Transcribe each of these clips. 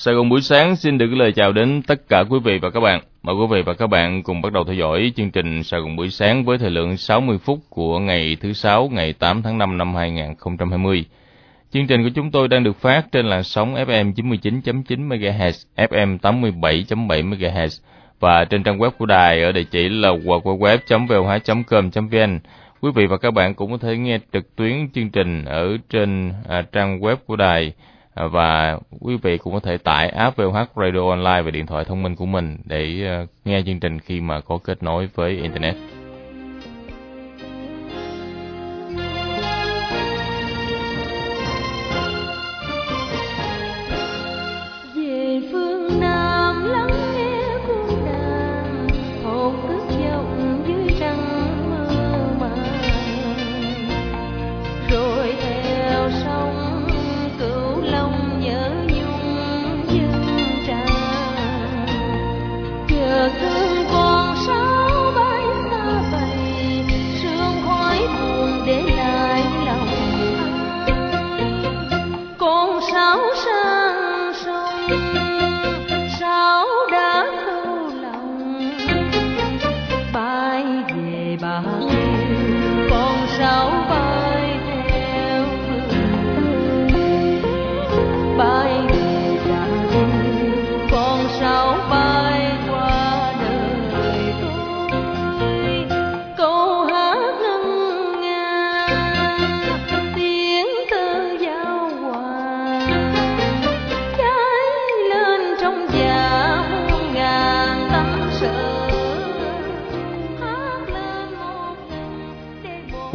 Sài Gòn buổi sáng xin được gửi lời chào đến tất cả quý vị và các bạn. Mời quý vị và các bạn cùng bắt đầu theo dõi chương trình Sài Gòn buổi sáng với thời lượng 60 phút của ngày thứ Sáu, ngày 8 tháng 5 năm 2020. Chương trình của chúng tôi đang được phát trên làn sóng FM 99.9 MHz, FM 87.7 MHz và trên trang web của đài ở địa chỉ là www.voh.com.vn. Quý vị và các bạn cũng có thể nghe trực tuyến chương trình ở trên à, trang web của đài À, và quý vị cũng có thể tải app VOH Radio Online về điện thoại thông minh của mình để ờ, nghe chương trình khi mà có kết nối với Internet.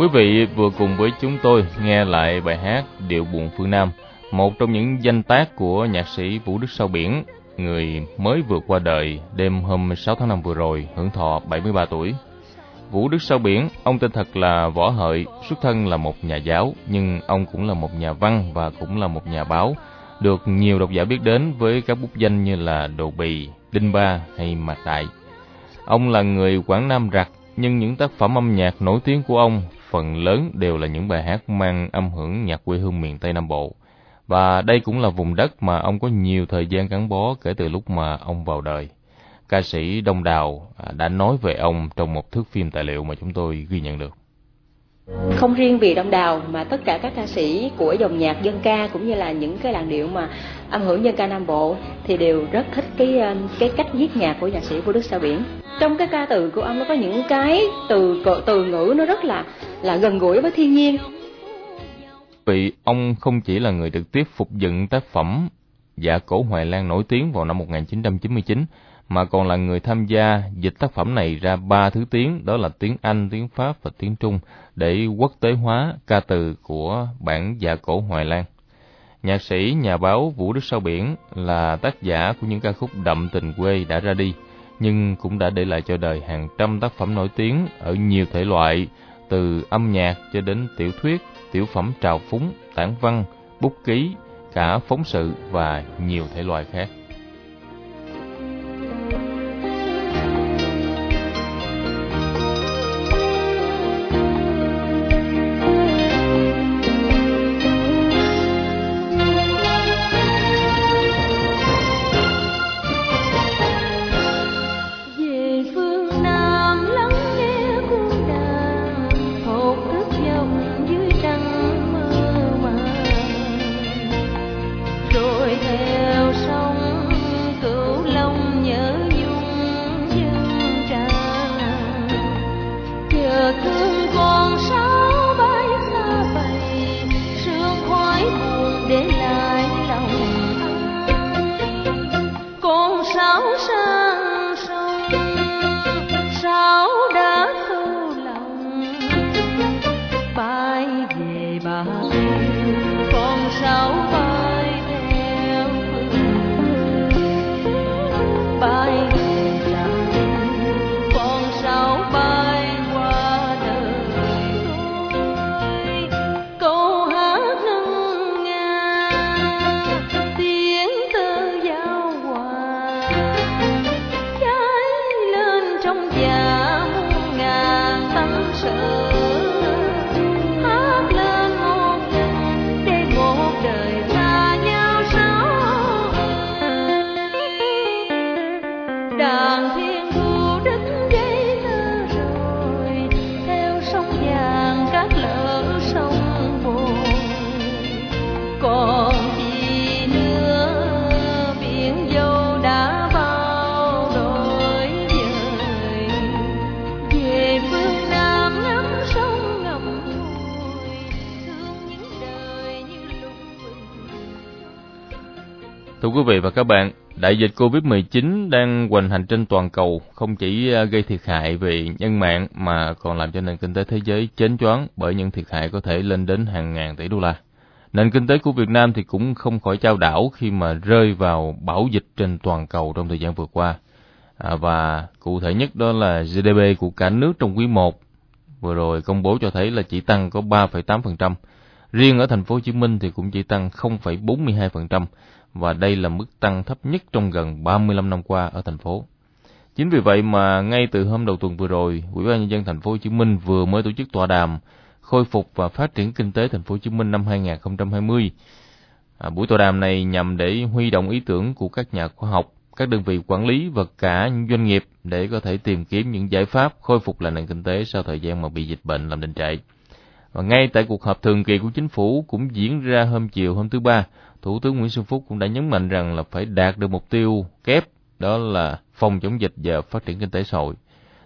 Quý vị vừa cùng với chúng tôi nghe lại bài hát Điệu buồn phương Nam, một trong những danh tác của nhạc sĩ Vũ Đức Sao Biển, người mới vừa qua đời đêm hôm 6 tháng 5 vừa rồi, hưởng thọ 73 tuổi. Vũ Đức Sao Biển, ông tên thật là Võ Hợi, xuất thân là một nhà giáo, nhưng ông cũng là một nhà văn và cũng là một nhà báo, được nhiều độc giả biết đến với các bút danh như là Đồ Bì, Đinh Ba hay Mạc Đại. Ông là người Quảng Nam rặt, nhưng những tác phẩm âm nhạc nổi tiếng của ông phần lớn đều là những bài hát mang âm hưởng nhạc quê hương miền Tây Nam Bộ. Và đây cũng là vùng đất mà ông có nhiều thời gian gắn bó kể từ lúc mà ông vào đời. Ca sĩ Đông Đào à, đã nói về ông trong một thước phim tài liệu mà chúng tôi ghi nhận được. Không riêng vì Đông Đào mà tất cả các ca sĩ của dòng nhạc dân ca cũng như là những cái làn điệu mà âm hưởng dân ca Nam Bộ thì đều rất thích cái ờ, cái cách viết nhạc của nhạc sĩ Vũ Đức Sao Biển. Trong cái ca từ của ông nó có những cái từ từ ngữ nó rất là là gần gũi với thiên nhiên. Vì ông không chỉ là người trực tiếp phục dựng tác phẩm Dạ cổ Hoài Lan nổi tiếng vào năm 1999 mà còn là người tham gia dịch tác phẩm này ra ba thứ tiếng, đó là tiếng Anh, tiếng Pháp và tiếng Trung, để quốc tế hóa ca từ của bản dạ cổ Hoài Lan. Nhạc sĩ, nhà báo Vũ Đức Sao Biển là tác giả của những ca khúc đậm tình quê đã ra đi, nhưng cũng đã để lại cho đời hàng trăm tác phẩm nổi tiếng ở nhiều thể loại, từ âm nhạc cho đến tiểu thuyết, tiểu phẩm trào phúng, tản văn, bút ký, cả phóng sự và nhiều thể loại khác. Thưa quý vị và các bạn, đại dịch Covid-19 đang hoành hành trên toàn cầu, không chỉ à, gây thiệt hại về nhân mạng mà còn làm cho nền kinh tế thế giới chến choáng bởi những thiệt hại có thể lên đến hàng ngàn tỷ đô la. Nền kinh tế của Việt Nam thì cũng không khỏi trao đảo khi mà rơi vào bão dịch trên toàn cầu trong thời gian vừa qua. À, và cụ thể nhất đó là GDP của cả nước trong quý 1 vừa rồi công bố cho thấy là chỉ tăng có 3,8%. Riêng ở thành phố Hồ Chí Minh thì cũng chỉ tăng 0,42% và đây là mức tăng thấp nhất trong gần 35 năm qua ở thành phố. Chính vì vậy mà ngay từ hôm đầu tuần vừa rồi, Ủy ban nhân dân thành phố Hồ Chí Minh vừa mới tổ chức tọa đàm khôi phục và phát triển kinh tế thành phố Hồ Chí Minh năm 2020. À, buổi tọa đàm này nhằm để huy động ý tưởng của các nhà khoa học, các đơn vị quản lý và cả những doanh nghiệp để có thể tìm kiếm những giải pháp khôi phục lại nền kinh tế sau thời gian mà bị dịch bệnh làm đình trệ. Và ngay tại cuộc họp thường kỳ của chính phủ cũng diễn ra hôm chiều hôm thứ ba, Thủ tướng Nguyễn Xuân Phúc cũng đã nhấn mạnh rằng là phải đạt được mục tiêu kép đó là phòng chống dịch và phát triển kinh tế xã hội.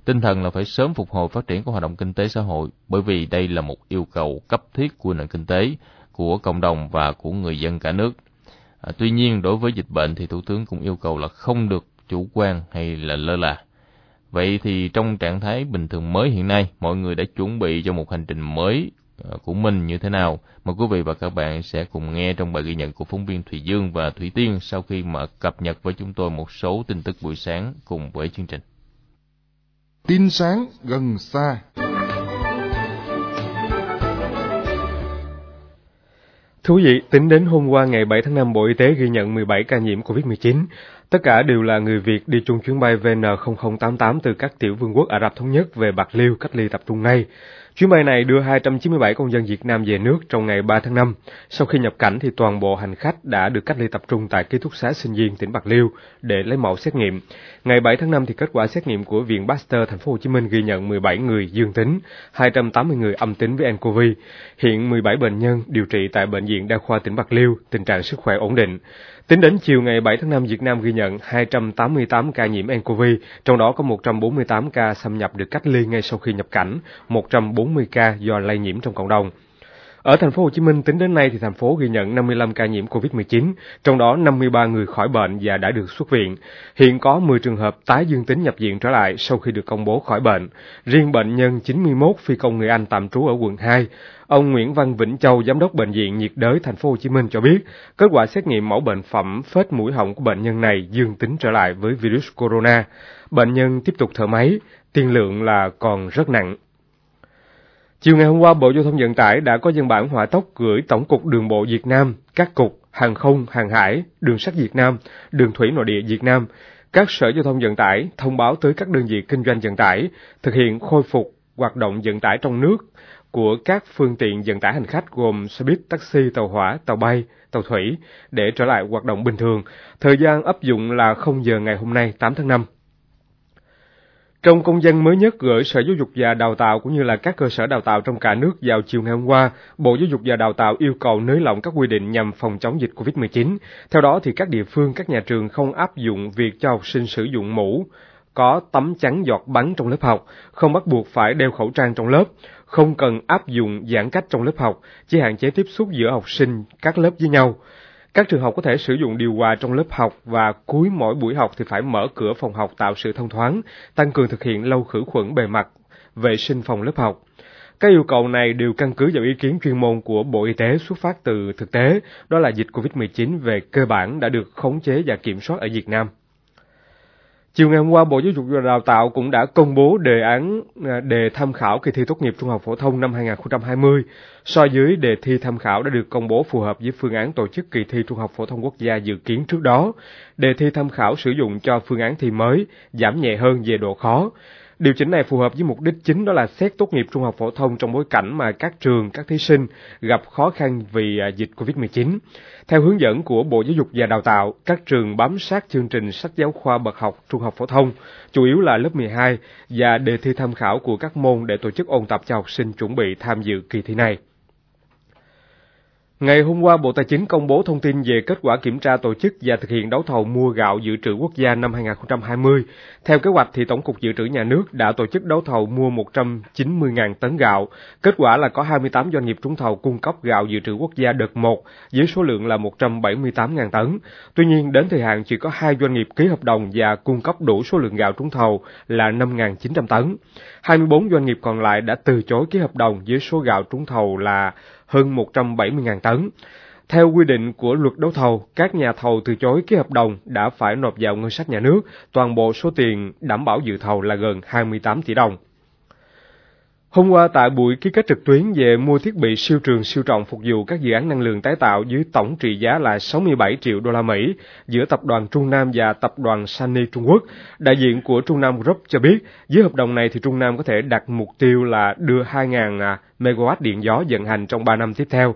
Tinh thần là phải sớm phục hồi phát triển của hoạt động kinh tế xã hội bởi vì đây là một yêu cầu cấp thiết của nền kinh tế, của cộng đồng và của người dân cả nước. À, tuy nhiên đối với dịch bệnh thì Thủ tướng cũng yêu cầu là không được chủ quan hay là lơ là. Vậy thì trong trạng thái bình thường mới hiện nay, mọi người đã chuẩn bị cho một hành trình mới của mình như thế nào. Mời quý vị và các bạn sẽ cùng nghe trong bài ghi nhận của phóng viên Thùy Dương và Thủy Tiên sau khi mà cập nhật với chúng tôi một số tin tức buổi sáng cùng với chương trình. Tin sáng gần xa Thú vị, tính đến hôm qua ngày 7 tháng 5, Bộ Y tế ghi nhận 17 ca nhiễm COVID-19. Tất cả đều là người Việt đi chung chuyến bay VN0088 từ các tiểu vương quốc Ả Rập Thống Nhất về Bạc Liêu cách ly tập trung ngay. Chuyến bay này đưa 297 công dân Việt Nam về nước trong ngày 3 tháng 5. Sau khi nhập cảnh thì toàn bộ hành khách đã được cách ly tập trung tại ký túc xá sinh viên tỉnh Bạc Liêu để lấy mẫu xét nghiệm. Ngày 7 tháng 5 thì kết quả xét nghiệm của Viện Pasteur thành phố Hồ Chí Minh ghi nhận 17 người dương tính, 280 người âm tính với nCoV. Hiện 17 bệnh nhân điều trị tại bệnh viện đa khoa tỉnh Bạc Liêu, tình trạng sức khỏe ổn định. Tính đến chiều ngày 7 tháng 5, Việt Nam ghi nhận 288 ca nhiễm nCoV, trong đó có 148 ca xâm nhập được cách ly ngay sau khi nhập cảnh, 140 ca do lây nhiễm trong cộng đồng. Ở thành phố Hồ Chí Minh tính đến nay thì thành phố ghi nhận 55 ca nhiễm COVID-19, trong đó 53 người khỏi bệnh và đã được xuất viện. Hiện có 10 trường hợp tái dương tính nhập viện trở lại sau khi được công bố khỏi bệnh. Riêng bệnh nhân 91 phi công người Anh tạm trú ở quận 2, ông Nguyễn Văn Vĩnh Châu, giám đốc bệnh viện nhiệt đới thành phố Hồ Chí Minh cho biết, kết quả xét nghiệm mẫu bệnh phẩm phết mũi họng của bệnh nhân này dương tính trở lại với virus corona. Bệnh nhân tiếp tục thở máy, tiên lượng là còn rất nặng. Chiều ngày hôm qua, Bộ Giao thông Vận tải đã có văn bản hỏa tốc gửi Tổng cục Đường bộ Việt Nam, các cục hàng không, hàng hải, đường sắt Việt Nam, đường thủy nội địa Việt Nam, các sở giao thông vận tải thông báo tới các đơn vị kinh doanh vận tải thực hiện khôi phục hoạt động vận tải trong nước của các phương tiện vận tải hành khách gồm xe buýt, taxi, tàu hỏa, tàu bay, tàu thủy để trở lại hoạt động bình thường. Thời gian áp dụng là 0 giờ ngày hôm nay 8 tháng 5. Trong công dân mới nhất gửi Sở Giáo dục và Đào tạo cũng như là các cơ sở đào tạo trong cả nước vào chiều ngày hôm qua, Bộ Giáo dục và Đào tạo yêu cầu nới lỏng các quy định nhằm phòng chống dịch COVID-19. Theo đó thì các địa phương, các nhà trường không áp dụng việc cho học sinh sử dụng mũ, có tấm chắn giọt bắn trong lớp học, không bắt buộc phải đeo khẩu trang trong lớp, không cần áp dụng giãn cách trong lớp học, chỉ hạn chế tiếp xúc giữa học sinh các lớp với nhau. Các trường học có thể sử dụng điều hòa trong lớp học và cuối mỗi buổi học thì phải mở cửa phòng học tạo sự thông thoáng, tăng cường thực hiện lau khử khuẩn bề mặt, vệ sinh phòng lớp học. Các yêu cầu này đều căn cứ vào ý kiến chuyên môn của Bộ Y tế xuất phát từ thực tế, đó là dịch COVID-19 về cơ bản đã được khống chế và kiểm soát ở Việt Nam. Chiều ngày hôm qua, Bộ Giáo dục và Đào tạo cũng đã công bố đề án à, đề tham khảo kỳ thi tốt nghiệp trung học phổ thông năm 2020 so với đề thi tham khảo đã được công bố phù hợp với phương án tổ chức kỳ thi trung học phổ thông quốc gia dự kiến trước đó. Đề thi tham khảo sử dụng cho phương án thi mới, giảm nhẹ hơn về độ khó. Điều chỉnh này phù hợp với mục đích chính đó là xét tốt nghiệp trung học phổ thông trong bối cảnh mà các trường, các thí sinh gặp khó khăn vì à, dịch COVID-19. Theo hướng dẫn của Bộ Giáo dục và Đào tạo, các trường bám sát chương trình sách giáo khoa bậc học trung học phổ thông, chủ yếu là lớp 12 và đề thi tham khảo của các môn để tổ chức ôn tập cho học sinh chuẩn bị tham dự kỳ thi này. Ngày hôm qua, Bộ Tài chính công bố thông tin về kết quả kiểm tra tổ chức và thực hiện đấu thầu mua gạo dự trữ quốc gia năm 2020. Theo kế hoạch, thì Tổng cục Dự trữ Nhà nước đã tổ chức đấu thầu mua 190.000 tấn gạo. Kết quả là có 28 doanh nghiệp trúng thầu cung cấp gạo dự trữ quốc gia đợt 1 với số lượng là 178.000 tấn. Tuy nhiên, đến thời hạn chỉ có hai doanh nghiệp ký hợp đồng và cung cấp đủ số lượng gạo trúng thầu là 5.900 tấn. 24 doanh nghiệp còn lại đã từ chối ký hợp đồng với số gạo trúng thầu là hơn 170.000 tấn. Theo quy định của luật đấu thầu, các nhà thầu từ chối ký hợp đồng đã phải nộp vào ngân sách nhà nước toàn bộ số tiền đảm bảo dự thầu là gần 28 tỷ đồng. Hôm qua tại buổi ký kết trực tuyến về mua thiết bị siêu trường siêu trọng phục vụ các dự án năng lượng tái tạo dưới tổng trị giá là 67 triệu đô la Mỹ giữa tập đoàn Trung Nam và tập đoàn Sunny Trung Quốc, đại diện của Trung Nam Group cho biết, dưới hợp đồng này thì Trung Nam có thể đặt mục tiêu là đưa 2.000 à, MW điện gió vận hành trong 3 năm tiếp theo.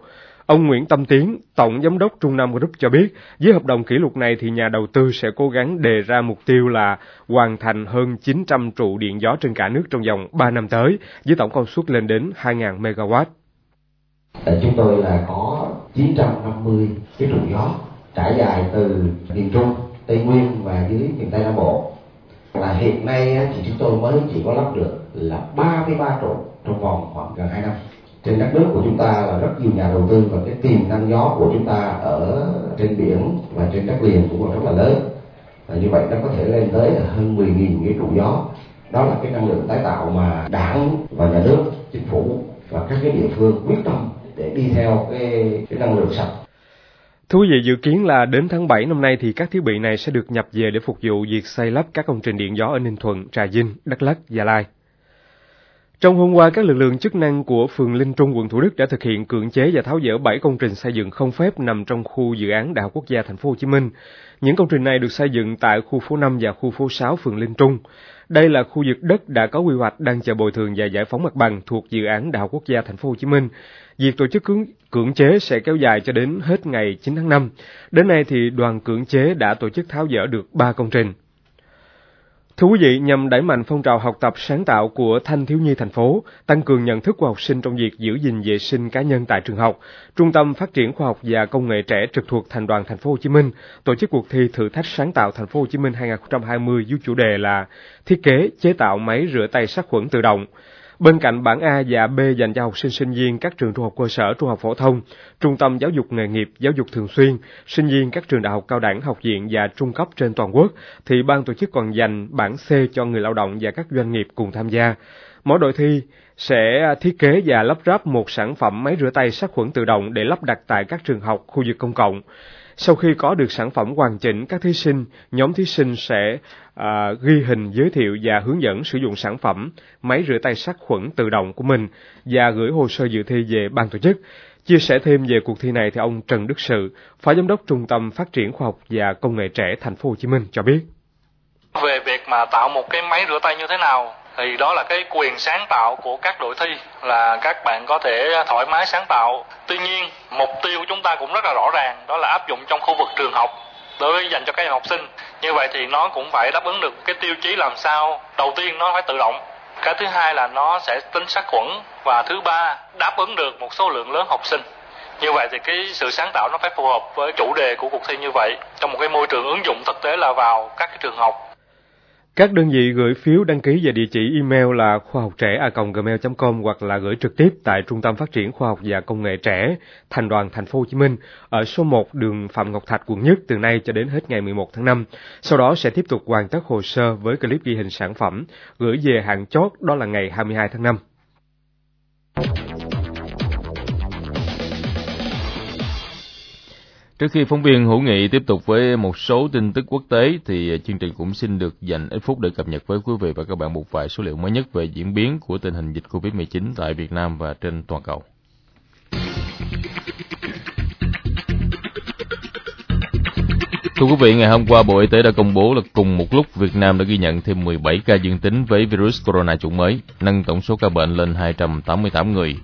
Ông Nguyễn Tâm Tiến, Tổng Giám đốc Trung Nam Group cho biết, với hợp đồng kỷ lục này thì nhà đầu tư sẽ cố gắng đề ra mục tiêu là hoàn thành hơn 900 trụ điện gió trên cả nước trong vòng 3 năm tới, với tổng công suất lên đến 2.000 MW. Chúng tôi là có 950 cái trụ gió trải dài từ miền Trung, Tây Nguyên và dưới miền Tây Nam Bộ. Là hiện nay thì chúng tôi mới chỉ có lắp được là 33 trụ trong vòng khoảng gần 2 năm trên đất nước của chúng ta là rất nhiều nhà đầu tư và cái tiềm năng gió của chúng ta ở trên biển và trên đất liền cũng còn rất là lớn. Và như vậy nó có thể lên tới hơn 10.000 cái trụ gió. Đó là cái năng lượng tái tạo mà đảng và nhà nước chính phủ và các cái địa phương quyết tâm để đi theo cái, cái năng lượng sạch. Thú vị dự kiến là đến tháng 7 năm nay thì các thiết bị này sẽ được nhập về để phục vụ việc xây lắp các công trình điện gió ở Ninh Thuận, Trà Vinh, Đắk Lắk, Gia Lai. Trong hôm qua, các lực lượng chức năng của phường Linh Trung, quận Thủ Đức đã thực hiện cưỡng chế và tháo dỡ 7 công trình xây dựng không phép nằm trong khu dự án Đại học Quốc gia Thành phố Hồ Chí Minh. Những công trình này được xây dựng tại khu phố 5 và khu phố 6 phường Linh Trung. Đây là khu vực đất đã có quy hoạch đang chờ bồi thường và giải phóng mặt bằng thuộc dự án Đại học Quốc gia Thành phố Hồ Chí Minh. Việc tổ chức cưỡng, cưỡng chế sẽ kéo dài cho đến hết ngày 9 tháng 5. Đến nay thì đoàn cưỡng chế đã tổ chức tháo dỡ được 3 công trình. Thưa quý vị, nhằm đẩy mạnh phong trào học tập sáng tạo của thanh thiếu nhi thành phố, tăng cường nhận thức của học sinh trong việc giữ gìn vệ sinh cá nhân tại trường học, Trung tâm Phát triển khoa học và công nghệ trẻ trực thuộc Thành đoàn Thành phố Hồ Chí Minh tổ chức cuộc thi thử thách sáng tạo Thành phố Hồ Chí Minh 2020 với chủ đề là thiết kế chế tạo máy rửa tay sát khuẩn tự động. Bên cạnh bảng A và B dành cho học sinh sinh viên các trường trung học cơ sở, trung học phổ thông, trung tâm giáo dục nghề nghiệp, giáo dục thường xuyên, sinh viên các trường đại học cao đẳng, học viện và trung cấp trên toàn quốc, thì ban tổ chức còn dành bảng C cho người lao động và các doanh nghiệp cùng tham gia. Mỗi đội thi sẽ thiết kế và lắp ráp một sản phẩm máy rửa tay sát khuẩn tự động để lắp đặt tại các trường học, khu vực công cộng. Sau khi có được sản phẩm hoàn chỉnh, các thí sinh, nhóm thí sinh sẽ à, ghi hình giới thiệu và hướng dẫn sử dụng sản phẩm máy rửa tay sát khuẩn tự động của mình và gửi hồ sơ dự thi về ban tổ chức. Chia sẻ thêm về cuộc thi này thì ông Trần Đức Sự, Phó Giám đốc Trung tâm Phát triển Khoa học và Công nghệ trẻ Thành phố Hồ Chí Minh cho biết. Về việc mà tạo một cái máy rửa tay như thế nào thì đó là cái quyền sáng tạo của các đội thi, là các bạn có thể thoải mái sáng tạo. Tuy nhiên, mục tiêu của chúng ta cũng rất là rõ ràng, đó là áp dụng trong khu vực trường học. Đối với dành cho các em học sinh, như vậy thì nó cũng phải đáp ứng được cái tiêu chí làm sao đầu tiên nó phải tự động. Cái thứ hai là nó sẽ tính sát khuẩn. Và thứ ba, đáp ứng được một số lượng lớn học sinh. Như vậy thì cái sự sáng tạo nó phải phù hợp với chủ đề của cuộc thi như vậy, trong một cái môi trường ứng dụng thực tế là vào các cái trường học các đơn vị gửi phiếu đăng ký về địa chỉ email là khoa học trẻ a.gmail.com hoặc là gửi trực tiếp tại Trung tâm Phát triển Khoa học và Công nghệ trẻ, Thành đoàn Thành phố Hồ Chí Minh ở số 1 đường Phạm Ngọc Thạch, quận Nhất từ nay cho đến hết ngày 11 tháng 5. Sau đó sẽ tiếp tục hoàn tất hồ sơ với clip ghi hình sản phẩm, gửi về hạn chót đó là ngày 22 tháng 5. Trước khi phóng viên hữu nghị tiếp tục với một số tin tức quốc tế thì à, chương trình cũng xin được dành ít phút để cập nhật với quý vị và các bạn một vài số liệu mới nhất về diễn biến của tình hình dịch Covid-19 tại Việt Nam và trên toàn cầu. Thưa quý vị, ngày hôm qua Bộ Y tế đã công bố là cùng một lúc Việt Nam đã ghi nhận thêm 17 ca dương tính với virus corona chủng mới, nâng tổng số ca bệnh lên 288 người,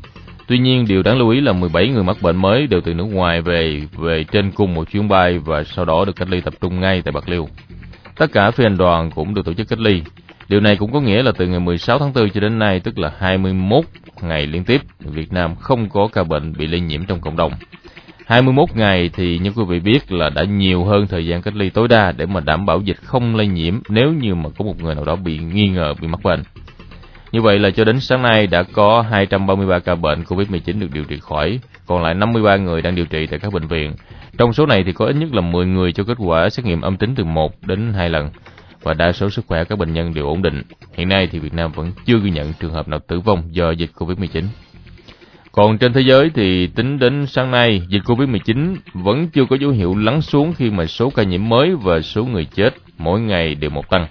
Tuy nhiên, điều đáng lưu ý là 17 người mắc bệnh mới đều từ nước ngoài về về trên cùng một chuyến bay và sau đó được cách ly tập trung ngay tại Bạc Liêu. Tất cả phi hành đoàn cũng được tổ chức cách ly. Điều này cũng có nghĩa là từ ngày 16 tháng 4 cho đến nay, tức là 21 ngày liên tiếp, Việt Nam không có ca bệnh bị lây nhiễm trong cộng đồng. 21 ngày thì như quý vị biết là đã nhiều hơn thời gian cách ly tối đa để mà đảm bảo dịch không lây nhiễm nếu như mà có một người nào đó bị nghi ngờ bị mắc bệnh. Như vậy là cho đến sáng nay đã có 233 ca bệnh COVID-19 được điều trị khỏi, còn lại 53 người đang điều trị tại các bệnh viện. Trong số này thì có ít nhất là 10 người cho kết quả xét nghiệm âm tính từ 1 đến 2 lần và đa số sức khỏe các bệnh nhân đều ổn định. Hiện nay thì Việt Nam vẫn chưa ghi nhận trường hợp nào tử vong do dịch COVID-19. Còn trên thế giới thì tính đến sáng nay, dịch COVID-19 vẫn chưa có dấu hiệu lắng xuống khi mà số ca nhiễm mới và số người chết mỗi ngày đều một tăng.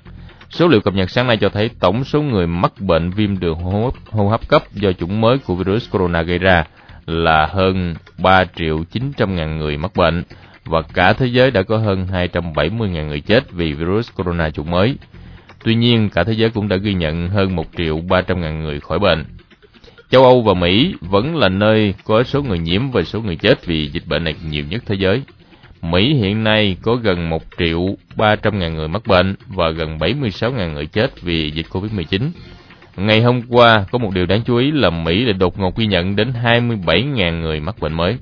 Số liệu cập nhật sáng nay cho thấy tổng số người mắc bệnh viêm đường hô hấp, hô hấp cấp do chủng mới của virus corona gây ra là hơn 3 triệu 900 ngàn người mắc bệnh và cả thế giới đã có hơn 270 ngàn người chết vì virus corona chủng mới. Tuy nhiên, cả thế giới cũng đã ghi nhận hơn 1 triệu 300 ngàn người khỏi bệnh. Châu Âu và Mỹ vẫn là nơi có số người nhiễm và số người chết vì dịch bệnh này nhiều nhất thế giới. Mỹ hiện nay có gần 1 triệu 300 ngàn người mắc bệnh và gần 76 ngàn người chết vì dịch Covid-19. Ngày hôm qua, có một điều đáng chú ý là Mỹ đã đột ngột ghi nhận đến 27 ngàn người mắc bệnh mới.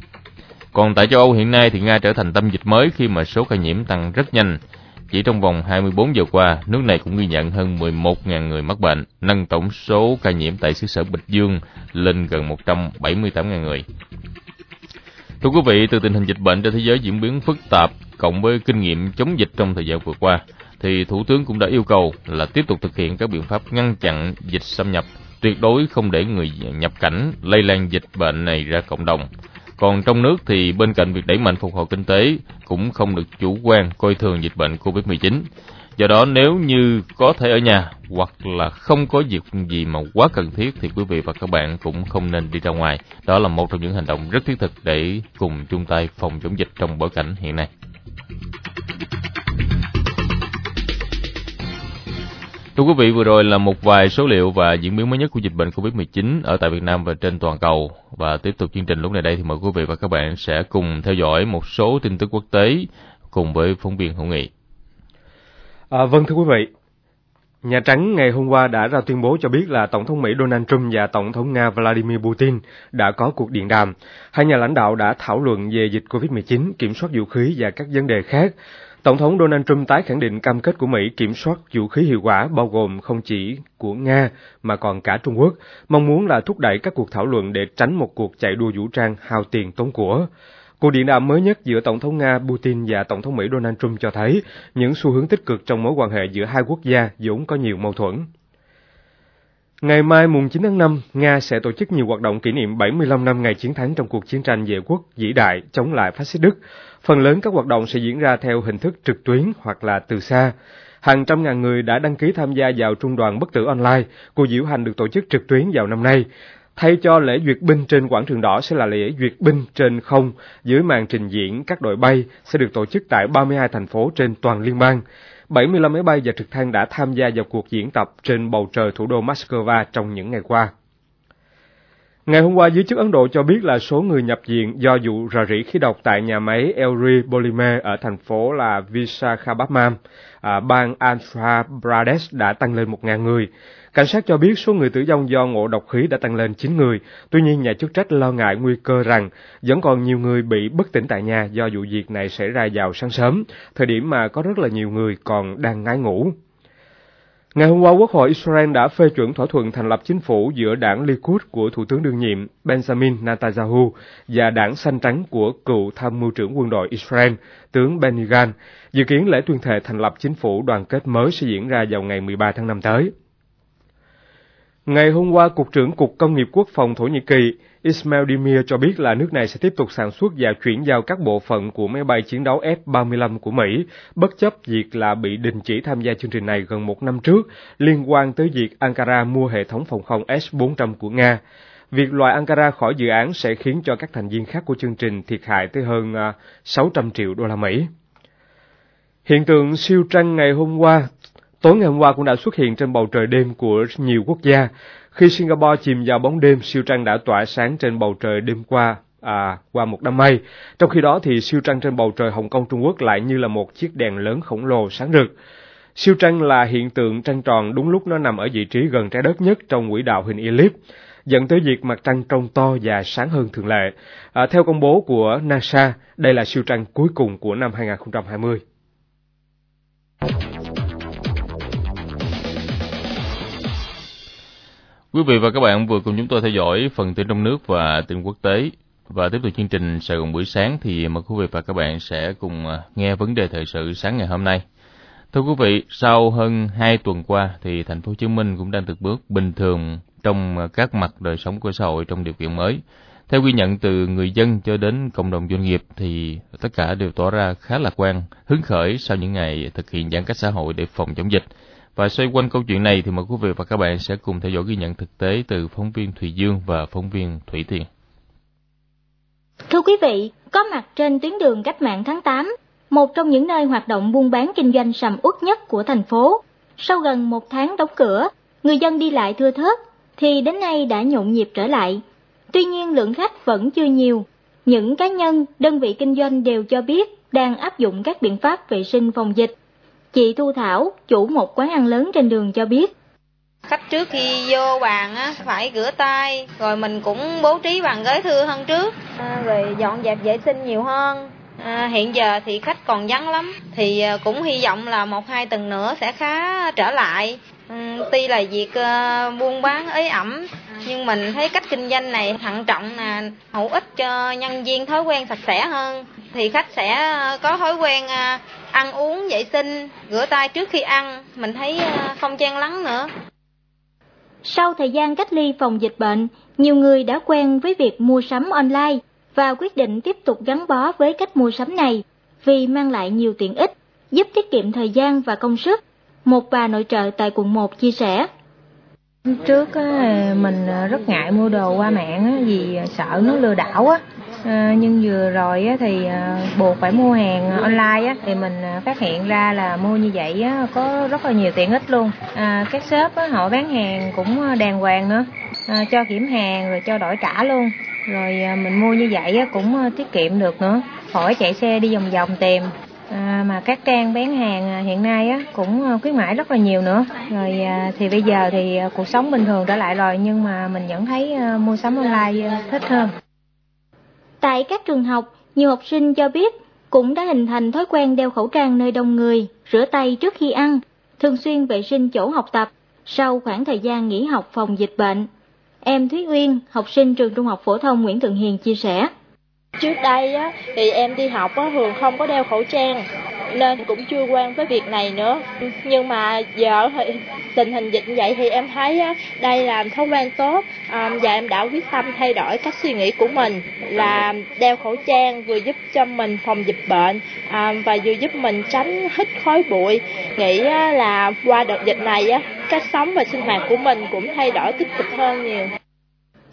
Còn tại châu Âu hiện nay thì Nga trở thành tâm dịch mới khi mà số ca nhiễm tăng rất nhanh. Chỉ trong vòng 24 giờ qua, nước này cũng ghi nhận hơn 11.000 người mắc bệnh, nâng tổng số ca nhiễm tại xứ sở Bịch Dương lên gần 178.000 người. Thưa quý vị, từ tình hình dịch bệnh trên thế giới diễn biến phức tạp cộng với kinh nghiệm chống dịch trong thời gian vừa qua, thì Thủ tướng cũng đã yêu cầu là tiếp tục thực hiện các biện pháp ngăn chặn dịch xâm nhập, tuyệt đối không để người nhập cảnh lây lan dịch bệnh này ra cộng đồng. Còn trong nước thì bên cạnh việc đẩy mạnh phục hồi kinh tế cũng không được chủ quan coi thường dịch bệnh COVID-19. Do đó nếu như có thể ở nhà hoặc là không có việc gì mà quá cần thiết thì quý vị và các bạn cũng không nên đi ra ngoài. Đó là một trong những hành động rất thiết thực để cùng chung tay phòng chống dịch trong bối cảnh hiện nay. Thưa quý vị, vừa rồi là một vài số liệu và diễn biến mới nhất của dịch bệnh COVID-19 ở tại Việt Nam và trên toàn cầu. Và tiếp tục chương trình lúc này đây thì mời quý vị và các bạn sẽ cùng theo dõi một số tin tức quốc tế cùng với phóng viên Hữu Nghị. À, vâng thưa quý vị, Nhà Trắng ngày hôm qua đã ra tuyên bố cho biết là Tổng thống Mỹ Donald Trump và Tổng thống Nga Vladimir Putin đã có cuộc điện đàm. Hai nhà lãnh đạo đã thảo luận về dịch COVID-19, kiểm soát vũ khí và các vấn đề khác. Tổng thống Donald Trump tái khẳng định cam kết của Mỹ kiểm soát vũ khí hiệu quả bao gồm không chỉ của Nga mà còn cả Trung Quốc, mong muốn là thúc đẩy các cuộc thảo luận để tránh một cuộc chạy đua vũ trang hao tiền tốn của. Cuộc điện đàm mới nhất giữa Tổng thống Nga Putin và Tổng thống Mỹ Donald Trump cho thấy những xu hướng tích cực trong mối quan hệ giữa hai quốc gia vốn có nhiều mâu thuẫn. Ngày mai mùng 9 tháng 5, Nga sẽ tổ chức nhiều hoạt động kỷ niệm 75 năm ngày chiến thắng trong cuộc chiến tranh vệ quốc vĩ đại chống lại phát xít Đức. Phần lớn các hoạt động sẽ diễn ra theo hình thức trực tuyến hoặc là từ xa. Hàng trăm ngàn người đã đăng ký tham gia vào trung đoàn bất tử online. Cuộc diễu hành được tổ chức trực tuyến vào năm nay. Thay cho lễ duyệt binh trên quảng trường đỏ sẽ là lễ duyệt binh trên không dưới màn trình diễn các đội bay sẽ được tổ chức tại 32 thành phố trên toàn liên bang. 75 máy bay và trực thăng đã tham gia vào cuộc diễn tập trên bầu trời thủ đô Moscow trong những ngày qua. Ngày hôm qua, giới chức Ấn Độ cho biết là số người nhập viện do vụ rò rỉ khí độc tại nhà máy Elri Polymer ở thành phố là Visakhapatnam, à, bang Andhra Pradesh đã tăng lên 1.000 người. Cảnh sát cho biết số người tử vong do ngộ độc khí đã tăng lên 9 người, tuy nhiên nhà chức trách lo ngại nguy cơ rằng vẫn còn nhiều người bị bất tỉnh tại nhà do vụ việc này xảy ra vào sáng sớm, thời điểm mà có rất là nhiều người còn đang ngái ngủ. Ngày hôm qua, Quốc hội Israel đã phê chuẩn thỏa thuận thành lập chính phủ giữa đảng Likud của Thủ tướng đương nhiệm Benjamin Netanyahu và đảng xanh trắng của cựu tham mưu trưởng quân đội Israel, tướng Benny Gantz. Dự kiến lễ tuyên thệ thành lập chính phủ đoàn kết mới sẽ diễn ra vào ngày 13 tháng 5 tới. Ngày hôm qua, Cục trưởng Cục Công nghiệp Quốc phòng Thổ Nhĩ Kỳ Ismail Demir cho biết là nước này sẽ tiếp tục sản xuất và chuyển giao các bộ phận của máy bay chiến đấu F-35 của Mỹ, bất chấp việc là bị đình chỉ tham gia chương trình này gần một năm trước liên quan tới việc Ankara mua hệ thống phòng không S-400 của Nga. Việc loại Ankara khỏi dự án sẽ khiến cho các thành viên khác của chương trình thiệt hại tới hơn à, 600 triệu đô la Mỹ. Hiện tượng siêu trăng ngày hôm qua Tối ngày hôm qua cũng đã xuất hiện trên bầu trời đêm của nhiều quốc gia. Khi Singapore chìm vào bóng đêm, siêu trăng đã tỏa sáng trên bầu trời đêm qua, à, qua một đám mây. Trong khi đó thì siêu trăng trên bầu trời Hồng Kông Trung Quốc lại như là một chiếc đèn lớn khổng lồ sáng rực. Siêu trăng là hiện tượng trăng tròn đúng lúc nó nằm ở vị trí gần trái đất nhất trong quỹ đạo hình elip dẫn tới việc mặt trăng trông to và sáng hơn thường lệ. À, theo công bố của NASA, đây là siêu trăng cuối cùng của năm 2020. Quý vị và các bạn vừa cùng chúng tôi theo dõi phần tin trong nước và tin quốc tế. Và tiếp tục chương trình Sài Gòn buổi sáng thì mời quý vị và các bạn sẽ cùng à, nghe vấn đề thời sự sáng ngày hôm nay. Thưa quý vị, sau hơn 2 tuần qua thì thành phố Hồ Chí Minh cũng đang từng bước bình thường trong các mặt đời sống của xã hội trong điều kiện mới. Theo ghi nhận từ người dân cho đến cộng đồng doanh nghiệp thì tất cả đều tỏ ra khá lạc quan, hứng khởi sau những ngày thực hiện giãn cách xã hội để phòng chống dịch. Và xoay quanh câu chuyện này thì mời quý vị và các bạn sẽ cùng theo dõi ghi nhận thực tế từ phóng viên Thùy Dương và phóng viên Thủy Tiên. Thưa quý vị, có mặt trên tuyến đường cách mạng tháng 8, một trong những nơi hoạt động buôn bán kinh doanh sầm uất nhất của thành phố. Sau gần một tháng đóng cửa, người dân đi lại thưa thớt, thì đến nay đã nhộn nhịp trở lại. Tuy nhiên lượng khách vẫn chưa nhiều. Những cá nhân, đơn vị kinh doanh đều cho biết đang áp dụng các biện pháp vệ sinh phòng dịch. Chị Thu Thảo, chủ một quán ăn lớn trên đường cho biết, khách trước khi vô bàn á phải rửa tay rồi mình cũng bố trí bàn ghế thưa hơn trước. À, rồi dọn dẹp vệ sinh nhiều hơn. À, hiện giờ thì khách còn vắng lắm thì à, cũng hy vọng là một hai tuần nữa sẽ khá trở lại Ừ, tuy là việc ờ, buôn bán ế ẩm nhưng mình thấy cách kinh doanh này thận trọng là hữu ích cho nhân viên thói quen sạch sẽ hơn. Thì khách sẽ ờ, có thói quen ờ, ăn uống vệ sinh rửa tay trước khi ăn. Mình thấy không chen lắng nữa. Sau thời gian cách ly phòng dịch bệnh, nhiều người đã quen với việc mua sắm online và quyết định tiếp tục gắn bó với cách mua sắm này vì mang lại nhiều tiện ích, giúp tiết kiệm thời gian và công sức. Một bà nội trợ tại quận 1 chia sẻ. Trước mình ờ, rất ngại mua đồ qua mạng vì ờ, sợ nó lừa đảo á. À, nhưng vừa rồi á, thì buộc phải mua hàng online á, thì mình phát hiện ra là mua như vậy á, có rất là nhiều tiện ích luôn. À, các shop á, họ bán hàng cũng đàng hoàng nữa. À, cho kiểm hàng rồi cho đổi trả luôn. Rồi mình mua như vậy á, cũng tiết kiệm được nữa. Khỏi chạy xe đi vòng vòng tìm. À, mà các trang bán hàng à, hiện nay á, cũng à, khuyến mãi rất là nhiều nữa rồi à, thì bây giờ thì à, cuộc sống bình thường trở lại rồi nhưng mà mình vẫn thấy à, mua sắm online thích hơn Tại các trường học, nhiều học sinh cho biết cũng đã hình thành thói quen đeo khẩu trang nơi đông người, rửa tay trước khi ăn, thường xuyên vệ sinh chỗ học tập sau khoảng thời gian nghỉ học phòng dịch bệnh. Em Thúy Uyên, học sinh trường Trung học phổ thông Nguyễn Thượng Hiền chia sẻ. Trước đây á, thì em đi học á, thường không có đeo khẩu trang nên cũng chưa quen với việc này nữa. Nhưng mà giờ thì tình hình dịch như vậy thì em thấy á, đây là thói quen tốt. À, và em đã quyết tâm thay đổi cách suy nghĩ của mình là đeo khẩu trang vừa giúp cho mình phòng dịch bệnh à, và vừa giúp mình tránh hít khói bụi. Nghĩ á, là qua đợt dịch này á, cách sống và sinh hoạt của mình cũng thay đổi tích cực hơn nhiều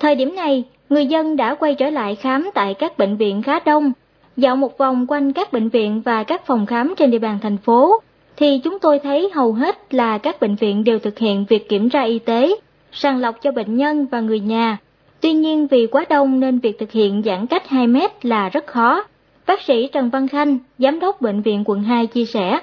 thời điểm này người dân đã quay trở lại khám tại các bệnh viện khá đông Dạo một vòng quanh các bệnh viện và các phòng khám trên địa bàn thành phố, thì chúng tôi thấy hầu hết là các bệnh viện đều thực hiện việc kiểm tra y tế, sàng lọc cho bệnh nhân và người nhà. Tuy nhiên vì quá đông nên việc thực hiện giãn cách 2 mét là rất khó. Bác sĩ Trần Văn Khanh, Giám đốc Bệnh viện quận 2 chia sẻ.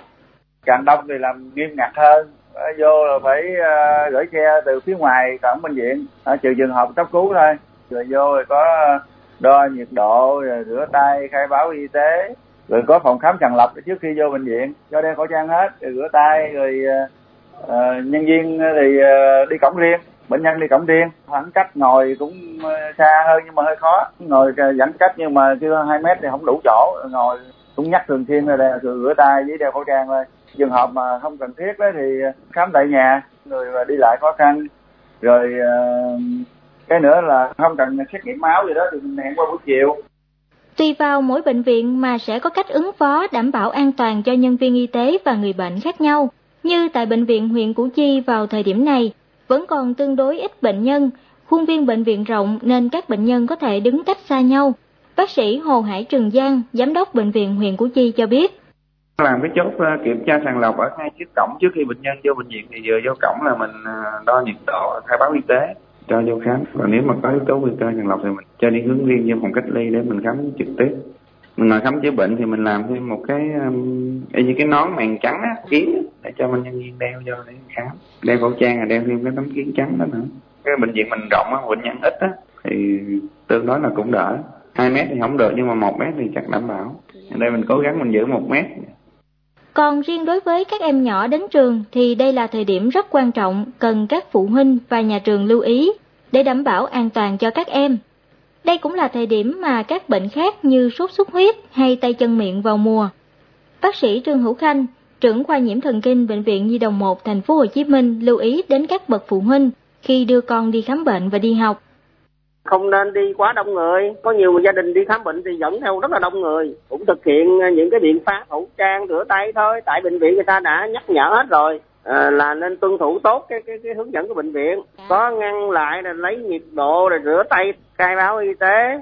Càng đông thì làm nghiêm ngặt hơn, Ờ, vô là phải uh, gửi xe từ phía ngoài cổng bệnh viện, ở trừ trường hợp cấp cứu thôi. Rồi vô rồi có đo nhiệt độ rồi rửa tay khai báo y tế. Rồi có phòng khám sàng lọc trước khi vô bệnh viện. Cho đeo khẩu trang hết rồi rửa tay rồi uh, nhân viên thì uh, đi cổng riêng. Bệnh nhân đi cổng riêng. Khoảng cách ngồi cũng xa hơn nhưng mà hơi khó. Ngồi giãn cách nhưng mà chưa hai mét thì không đủ chỗ. Ngồi cũng nhắc thường xuyên rồi rửa tay với đeo khẩu trang thôi trường hợp mà không cần thiết đó thì khám tại nhà người mà đi lại khó khăn rồi ờ, cái nữa là không cần xét nghiệm máu gì đó thì mình hẹn qua buổi chiều Tùy vào mỗi bệnh viện mà sẽ có cách ứng phó đảm bảo an toàn cho nhân viên y tế và người bệnh khác nhau. Như tại bệnh viện huyện Củ Chi vào thời điểm này, vẫn còn tương đối ít bệnh nhân, khuôn viên bệnh viện rộng nên các bệnh nhân có thể đứng cách xa nhau. Bác sĩ Hồ Hải Trường Giang, Giám đốc Bệnh viện huyện Củ Chi cho biết. Làm cái chốt ờ, kiểm tra sàng lọc ở ngay trước cổng. Trước khi bệnh nhân vô bệnh viện thì vừa vô cổng là mình ờ, đo nhiệt độ, khai báo y tế cho vô khám. Và nếu mà có yếu tố nguy cơ sàng lọc thì mình cho đi hướng riêng vô phòng cách ly để mình khám trực tiếp. Mình ngồi khám chữa bệnh thì mình làm thêm một cái um, như cái nón màn trắng á kiến để cho bệnh nhân viên đeo vô để khám. Đeo khẩu trang là đeo thêm cái tấm kiến trắng đó nữa. Cái bệnh viện mình rộng á bệnh nhân ít á thì tương đối là cũng đỡ. Hai mét thì không được nhưng mà một mét thì chắc đảm bảo. Ở đây mình cố gắng mình giữ một mét còn riêng đối với các em nhỏ đến trường thì đây là thời điểm rất quan trọng cần các phụ huynh và nhà trường lưu ý để đảm bảo an toàn cho các em. Đây cũng là thời điểm mà các bệnh khác như sốt xuất huyết hay tay chân miệng vào mùa. Bác sĩ Trương Hữu Khanh, trưởng khoa nhiễm thần kinh bệnh viện Nhi đồng 1 thành phố Hồ Chí Minh lưu ý đến các bậc phụ huynh khi đưa con đi khám bệnh và đi học không nên đi quá đông người. Có nhiều gia đình đi khám bệnh thì dẫn theo rất là đông người. Cũng thực hiện những cái biện pháp khẩu trang rửa tay thôi. Tại bệnh viện người ta đã nhắc nhở hết rồi à, là nên tuân thủ tốt cái cái, cái hướng dẫn của bệnh viện. Có ngăn lại là lấy nhiệt độ rồi rửa tay khai báo y tế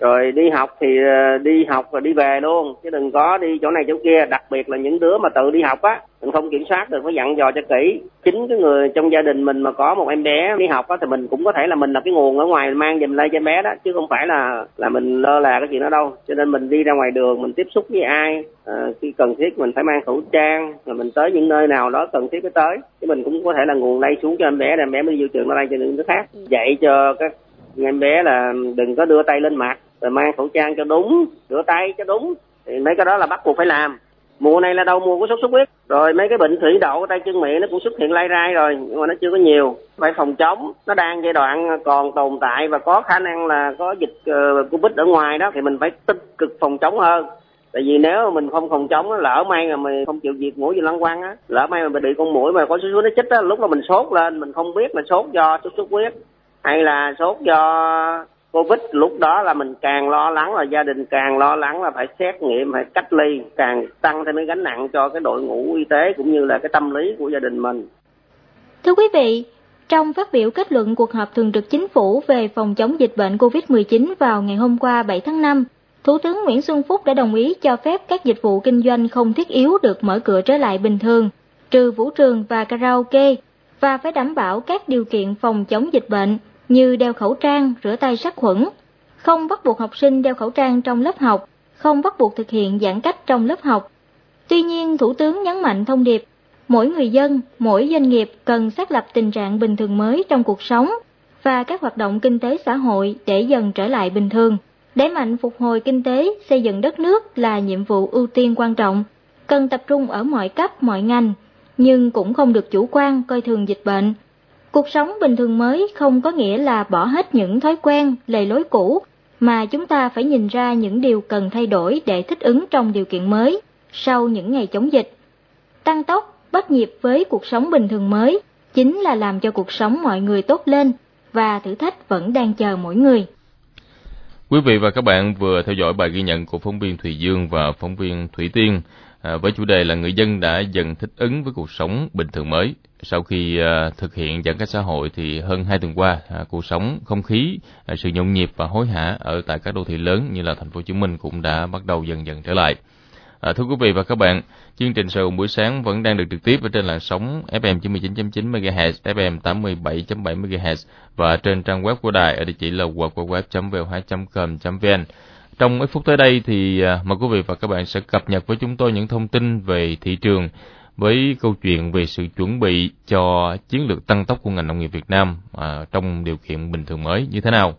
rồi đi học thì ờ, đi học và đi về luôn chứ đừng có đi chỗ này chỗ kia. Đặc biệt là những đứa mà tự đi học á mình không kiểm soát được phải dặn dò cho kỹ. Chính cái người trong gia đình mình mà có một em bé đi học á thì mình cũng có thể là mình là cái nguồn ở ngoài mang giùm lây cho em bé đó chứ không phải là là mình lơ là cái chuyện đó đâu. Cho nên mình đi ra ngoài đường mình tiếp xúc với ai à, khi cần thiết mình phải mang khẩu trang rồi mình tới những nơi nào đó cần thiết phải tới. Chứ mình cũng có thể là nguồn lây xuống cho em bé để em bé mới vô trường nó lây cho những đứa khác. Dạy cho các em bé là đừng có đưa tay lên mặt rồi mang khẩu trang cho đúng rửa tay cho đúng. Thì mấy cái đó là bắt buộc phải làm. Mùa này là đầu mùa của sốt xuất huyết. Rồi mấy cái bệnh thủy đậu tay chân miệng nó cũng xuất hiện lai rai rồi nhưng mà nó chưa có nhiều. Phải phòng chống. Nó đang giai đoạn còn tồn tại và có khả năng là có dịch uh, covid ở ngoài đó thì mình phải tích cực phòng chống hơn. Tại vì nếu mà mình không phòng chống lỡ may mà mình không chịu diệt mũi gì lăng quăng á lỡ may mà bị con mũi mà có sốt xuất nó chích á lúc mà mình sốt lên mình không biết là sốt do sốt xuất huyết hay là sốt do covid lúc đó là mình càng lo lắng là gia đình càng lo lắng là phải xét nghiệm phải cách ly càng tăng thêm cái gánh nặng cho cái đội ngũ y tế cũng như là cái tâm lý của gia đình mình. Thưa quý vị trong phát biểu kết luận cuộc họp thường trực chính phủ về phòng chống dịch bệnh COVID-19 vào ngày hôm qua 7 tháng 5, Thủ tướng Nguyễn Xuân Phúc đã đồng ý cho phép các dịch vụ kinh doanh không thiết yếu được mở cửa trở lại bình thường, trừ vũ trường và karaoke, và phải đảm bảo các điều kiện phòng chống dịch bệnh như đeo khẩu trang, rửa tay sát khuẩn, không bắt buộc học sinh đeo khẩu trang trong lớp học, không bắt buộc thực hiện giãn cách trong lớp học. Tuy nhiên, Thủ tướng nhấn mạnh thông điệp, mỗi người dân, mỗi doanh nghiệp cần xác lập tình trạng bình thường mới trong cuộc sống và các hoạt động kinh tế xã hội để dần trở lại bình thường. Đẩy mạnh phục hồi kinh tế, xây dựng đất nước là nhiệm vụ ưu tiên quan trọng, cần tập trung ở mọi cấp, mọi ngành, nhưng cũng không được chủ quan coi thường dịch bệnh, Cuộc sống bình thường mới không có nghĩa là bỏ hết những thói quen, lề lối cũ, mà chúng ta phải nhìn ra những điều cần thay đổi để thích ứng trong điều kiện mới, sau những ngày chống dịch. Tăng tốc, bắt nhịp với cuộc sống bình thường mới, chính là làm cho cuộc sống mọi người tốt lên, và thử thách vẫn đang chờ mỗi người. Quý vị và các bạn vừa theo dõi bài ghi nhận của phóng viên Thùy Dương và phóng viên Thủy Tiên à, với chủ đề là người dân đã dần thích ứng với cuộc sống bình thường mới. Sau khi à, thực hiện giãn cách xã hội thì hơn hai tuần qua, à, cuộc sống, không khí, à, sự nhộn nhịp và hối hả ở tại các đô thị lớn như là thành phố Hồ Chí Minh cũng đã bắt đầu dần dần trở lại. À, thưa quý vị và các bạn, chương trình Sài Gòn buổi sáng vẫn đang được trực tiếp ở trên làn sóng FM 99.9 MHz, FM 87.7 MHz và trên trang web của đài ở địa chỉ là www.v2.com.vn. Trong ít phút tới đây thì mời quý vị và các bạn sẽ cập nhật với chúng tôi những thông tin về thị trường với câu chuyện về sự chuẩn bị cho chiến lược tăng tốc của ngành nông nghiệp Việt Nam à, trong điều kiện bình thường mới như thế nào.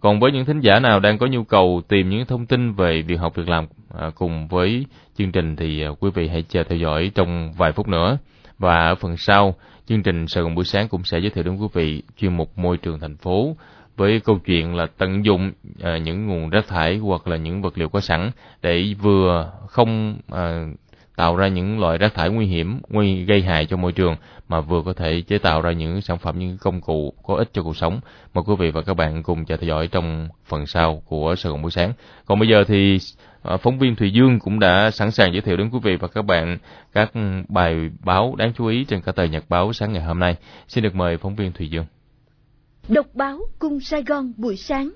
Còn với những thính giả nào đang có nhu cầu tìm những thông tin về việc học việc làm à, cùng với chương trình thì à, quý vị hãy chờ theo dõi trong vài phút nữa. Và ở phần sau, chương trình Sài Gòn buổi sáng cũng sẽ giới thiệu đến quý vị chuyên mục môi trường thành phố với câu chuyện là tận dụng à, những nguồn rác thải hoặc là những vật liệu có sẵn để vừa không à, tạo ra những loại rác thải nguy hiểm, nguy gây hại cho môi trường mà vừa có thể chế tạo ra những sản phẩm những công cụ có ích cho cuộc sống. Mời quý vị và các bạn cùng chờ theo dõi trong phần sau của Sài Gòn buổi sáng. Còn bây giờ thì à, phóng viên Thùy Dương cũng đã sẵn sàng giới thiệu đến quý vị và các bạn các bài báo đáng chú ý trên các tờ Nhật báo sáng ngày hôm nay. Xin được mời phóng viên Thùy Dương. Độc báo Cung Sài Gòn buổi sáng.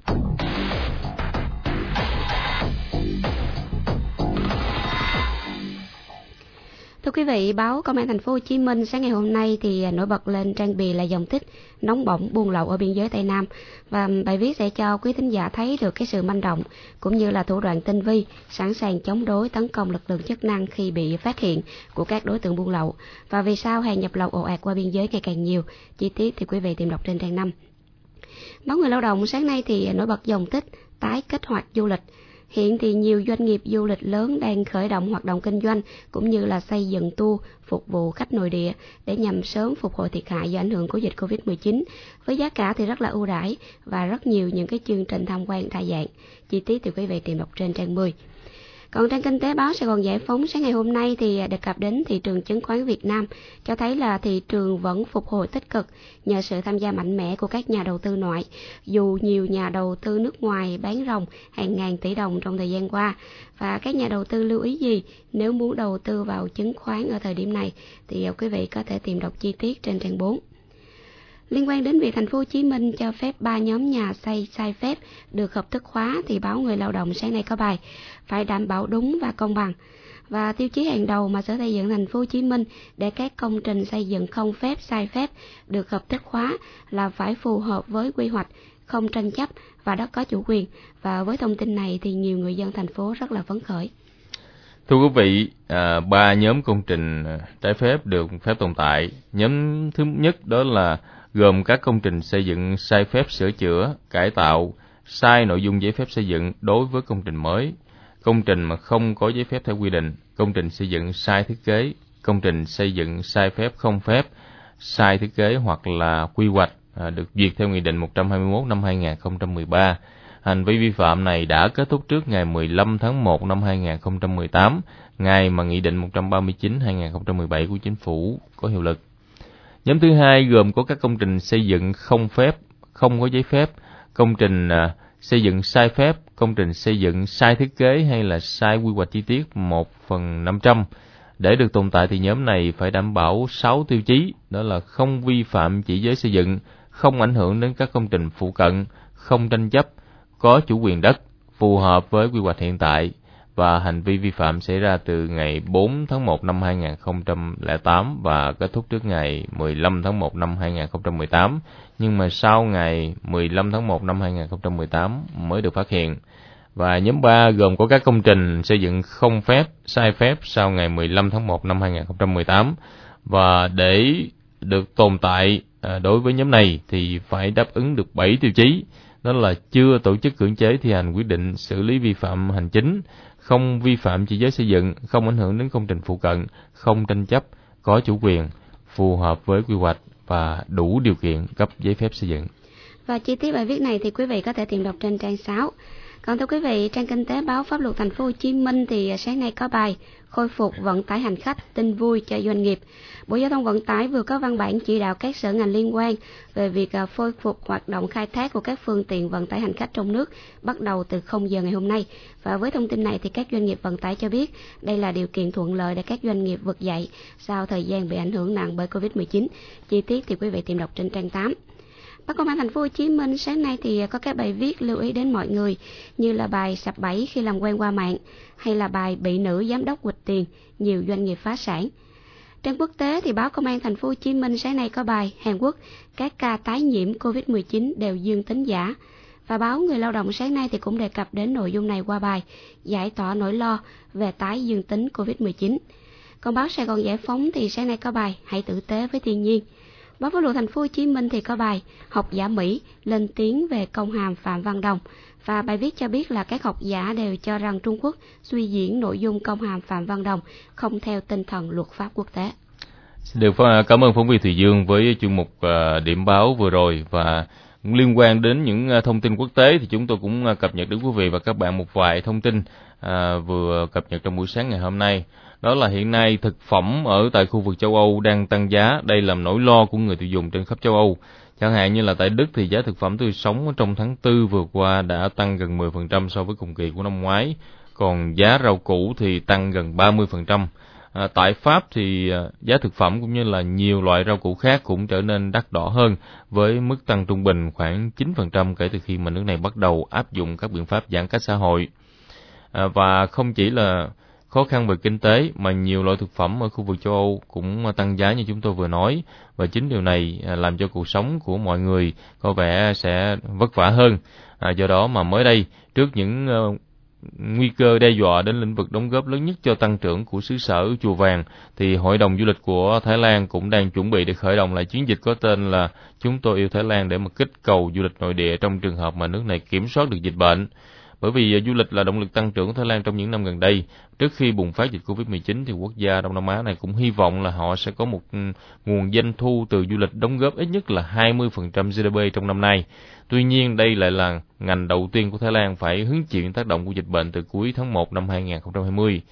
Thưa quý vị, báo Công an thành phố Hồ Chí Minh sáng ngày hôm nay thì nổi bật lên trang bì là dòng tích nóng bỏng buôn lậu ở biên giới Tây Nam và bài viết sẽ cho quý thính giả thấy được cái sự manh động cũng như là thủ đoạn tinh vi, sẵn sàng chống đối tấn công lực lượng chức năng khi bị phát hiện của các đối tượng buôn lậu và vì sao hàng nhập lậu ồ ạt qua biên giới ngày càng nhiều. Chi tiết thì quý vị tìm đọc trên trang 5. Báo người lao động sáng nay thì nổi bật dòng tích tái kích hoạt du lịch. Hiện thì nhiều doanh nghiệp du lịch lớn đang khởi động hoạt động kinh doanh, cũng như là xây dựng tour phục vụ khách nội địa để nhằm sớm phục hồi thiệt hại do ảnh hưởng của dịch Covid-19 với giá cả thì rất là ưu đãi và rất nhiều những cái chương trình tham quan đa dạng. Chi tiết thì quý vị tìm đọc trên trang 10. Còn trên kinh tế báo Sài Gòn Giải phóng sáng ngày hôm nay thì đề cập đến thị trường chứng khoán Việt Nam, cho thấy là thị trường vẫn phục hồi tích cực nhờ sự tham gia mạnh mẽ của các nhà đầu tư ngoại. Dù nhiều nhà đầu tư nước ngoài bán ròng hàng ngàn tỷ đồng trong thời gian qua, và các nhà đầu tư lưu ý gì nếu muốn đầu tư vào chứng khoán ở thời điểm này thì quý vị có thể tìm đọc chi tiết trên trang 4. Liên quan đến việc thành phố Hồ Chí Minh cho phép ba nhóm nhà xây sai phép được hợp thức hóa thì báo Người Lao động sáng nay có bài phải đảm bảo đúng và công bằng. Và tiêu chí hàng đầu mà Sở Xây dựng thành phố Hồ Chí Minh để các công trình xây dựng không phép sai phép được hợp thức hóa là phải phù hợp với quy hoạch, không tranh chấp và đất có chủ quyền. Và với thông tin này thì nhiều người dân thành phố rất là phấn khởi. Thưa quý vị, à, ba nhóm công trình à, trái phép được phép tồn tại. Nhóm thứ nhất đó là gồm các công trình xây dựng sai phép sửa chữa, cải tạo, sai nội dung giấy phép xây dựng đối với công trình mới, công trình mà không có giấy phép theo quy định, công trình xây dựng sai thiết kế, công trình xây dựng sai phép không phép, sai thiết kế hoặc là quy hoạch à, được duyệt theo Nghị định 121 năm 2013. Hành vi vi phạm này đã kết thúc trước ngày 15 tháng 1 năm 2018, ngày mà Nghị định 139-2017 của Chính phủ có hiệu lực. Nhóm thứ hai gồm có các công trình xây dựng không phép, không có giấy phép, công trình à, xây dựng sai phép, công trình xây dựng sai thiết kế hay là sai quy hoạch chi tiết 1 phần 500. Để được tồn tại thì nhóm này phải đảm bảo 6 tiêu chí, đó là không vi phạm chỉ giới xây dựng, không ảnh hưởng đến các công trình phụ cận, không tranh chấp, có chủ quyền đất, phù hợp với quy hoạch hiện tại, và hành vi vi phạm xảy ra từ ngày 4 tháng 1 năm 2008 và kết thúc trước ngày 15 tháng 1 năm 2018, nhưng mà sau ngày 15 tháng 1 năm 2018 mới được phát hiện. Và nhóm 3 gồm có các công trình xây dựng không phép, sai phép sau ngày 15 tháng 1 năm 2018 và để được tồn tại à, đối với nhóm này thì phải đáp ứng được 7 tiêu chí. Đó là chưa tổ chức cưỡng chế thi hành quyết định xử lý vi phạm hành chính không vi phạm chỉ giới xây dựng, không ảnh hưởng đến công trình phụ cận, không tranh chấp, có chủ quyền, phù hợp với quy hoạch và đủ điều kiện cấp giấy phép xây dựng. Và chi tiết bài viết này thì quý vị có thể tìm đọc trên trang 6. Còn thưa quý vị, trang kinh tế báo pháp luật thành phố Hồ Chí Minh thì à, sáng nay có bài khôi phục vận tải hành khách tin vui cho doanh nghiệp. Bộ Giao thông Vận tải vừa có văn bản chỉ đạo các sở ngành liên quan về việc à, khôi phục hoạt động khai thác của các phương tiện vận tải hành khách trong nước bắt đầu từ 0 giờ ngày hôm nay. Và với thông tin này thì các doanh nghiệp vận tải cho biết đây là điều kiện thuận lợi để các doanh nghiệp vực dậy sau thời gian bị ảnh hưởng nặng bởi Covid-19. Chi tiết thì quý vị tìm đọc trên trang 8. Báo Công an Thành phố Hồ Chí Minh sáng nay thì có các bài viết lưu ý đến mọi người như là bài sập bẫy khi làm quen qua mạng hay là bài bị nữ giám đốc quỵt tiền, nhiều doanh nghiệp phá sản. Trên quốc tế thì báo Công an Thành phố Hồ Chí Minh sáng nay có bài Hàn Quốc các ca tái nhiễm COVID-19 đều dương tính giả. Và báo Người lao động sáng nay thì cũng đề cập đến nội dung này qua bài Giải tỏa nỗi lo về tái dương tính COVID-19. Còn báo Sài Gòn Giải phóng thì sáng nay có bài Hãy tử tế với thiên nhiên. Báo pháp luật thành phố Hồ Chí Minh thì có bài Học giả Mỹ lên tiếng về công hàm Phạm Văn Đồng. Và bài viết cho biết là các học giả đều cho rằng Trung Quốc suy diễn nội dung công hàm Phạm Văn Đồng không theo tinh thần luật pháp quốc tế. Xin được à, cảm ơn phóng viên Thùy Dương với chuyên mục à, điểm báo vừa rồi. Và liên quan đến những à, thông tin quốc tế thì chúng tôi cũng cập nhật đến quý vị và các bạn một vài thông tin vừa cập nhật trong buổi sáng ngày hôm nay đó là hiện nay thực phẩm ở tại khu vực châu Âu đang tăng giá, đây làm nỗi lo của người tiêu dùng trên khắp châu Âu. Chẳng hạn như là tại Đức thì giá thực phẩm tươi sống trong tháng 4 vừa qua đã tăng gần 10% so với cùng kỳ của năm ngoái, còn giá rau củ thì tăng gần 30%. À, tại Pháp thì à, giá thực phẩm cũng như là nhiều loại rau củ khác cũng trở nên đắt đỏ hơn với mức tăng trung bình khoảng 9% kể từ khi mà nước này bắt đầu áp dụng các biện pháp giãn cách xã hội. À, và không chỉ là khó khăn về kinh tế mà nhiều loại thực phẩm ở khu vực châu Âu cũng tăng giá như chúng tôi vừa nói và chính điều này à, làm cho cuộc sống của mọi người có vẻ sẽ vất vả hơn. À, do đó mà mới đây trước những uh, nguy cơ đe dọa đến lĩnh vực đóng góp lớn nhất cho tăng trưởng của xứ sở Chùa Vàng, thì Hội đồng Du lịch của Thái Lan cũng đang chuẩn bị để khởi động lại chiến dịch có tên là Chúng tôi yêu Thái Lan để mà kích cầu du lịch nội địa trong trường hợp mà nước này kiểm soát được dịch bệnh. Bởi vì à, du lịch là động lực tăng trưởng của Thái Lan trong những năm gần đây. Trước khi bùng phát dịch Covid-19 thì quốc gia Đông Nam Á này cũng hy vọng là họ sẽ có một ừ, nguồn doanh thu từ du lịch đóng góp ít nhất là 20% GDP trong năm nay. Tuy nhiên, đây lại là ngành đầu tiên của Thái Lan phải hứng chịu những tác động của dịch bệnh từ cuối tháng 1 năm 2020.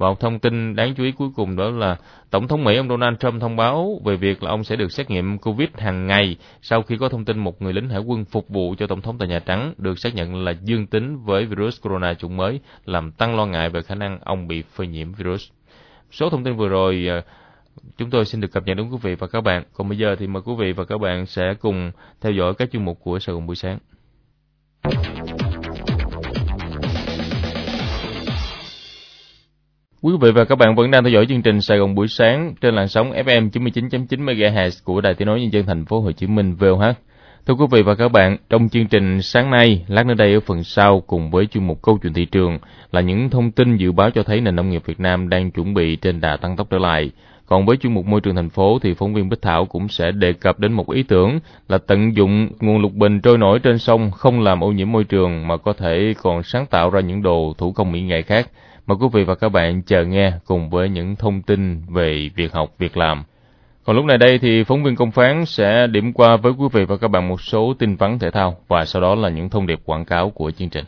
Và một thông tin đáng chú ý cuối cùng đó là Tổng thống Mỹ ông Donald Trump thông báo về việc là ông sẽ được xét nghiệm COVID hàng ngày sau khi có thông tin một người lính hải quân phục vụ cho Tổng thống tại Nhà Trắng được xác nhận là dương tính với virus corona chủng mới, làm tăng lo ngại về khả năng ông bị phơi nhiễm virus. Số thông tin vừa rồi ờ, chúng tôi xin được cập nhật đến quý vị và các bạn. Còn bây giờ thì mời quý vị và các bạn sẽ cùng theo dõi các chuyên mục của Sài Gòn buổi sáng. Quý vị và các bạn vẫn đang theo dõi chương trình Sài Gòn buổi sáng trên làn sóng FM 99.9 MHz của Đài Tiếng nói Nhân dân thành phố Hồ Chí Minh VOH. Thưa quý vị và các bạn, trong chương trình sáng nay, lát nữa đây ở phần sau cùng với chuyên mục câu chuyện thị trường là những thông tin dự báo cho thấy nền nông nghiệp Việt Nam đang chuẩn bị trên đà tăng tốc trở lại. Còn với chuyên mục môi trường thành phố thì phóng viên Bích Thảo cũng sẽ đề cập đến một ý tưởng là tận dụng nguồn lục bình trôi nổi trên sông không làm ô nhiễm môi trường mà có thể còn sáng tạo ra những đồ thủ công mỹ nghệ khác. Mời quý vị và các bạn chờ nghe cùng với những thông tin về việc học, việc làm. Còn lúc này đây thì phóng viên công phán sẽ điểm qua với quý vị và các bạn một số tin vắn thể thao và sau đó là những thông điệp quảng cáo của chương trình.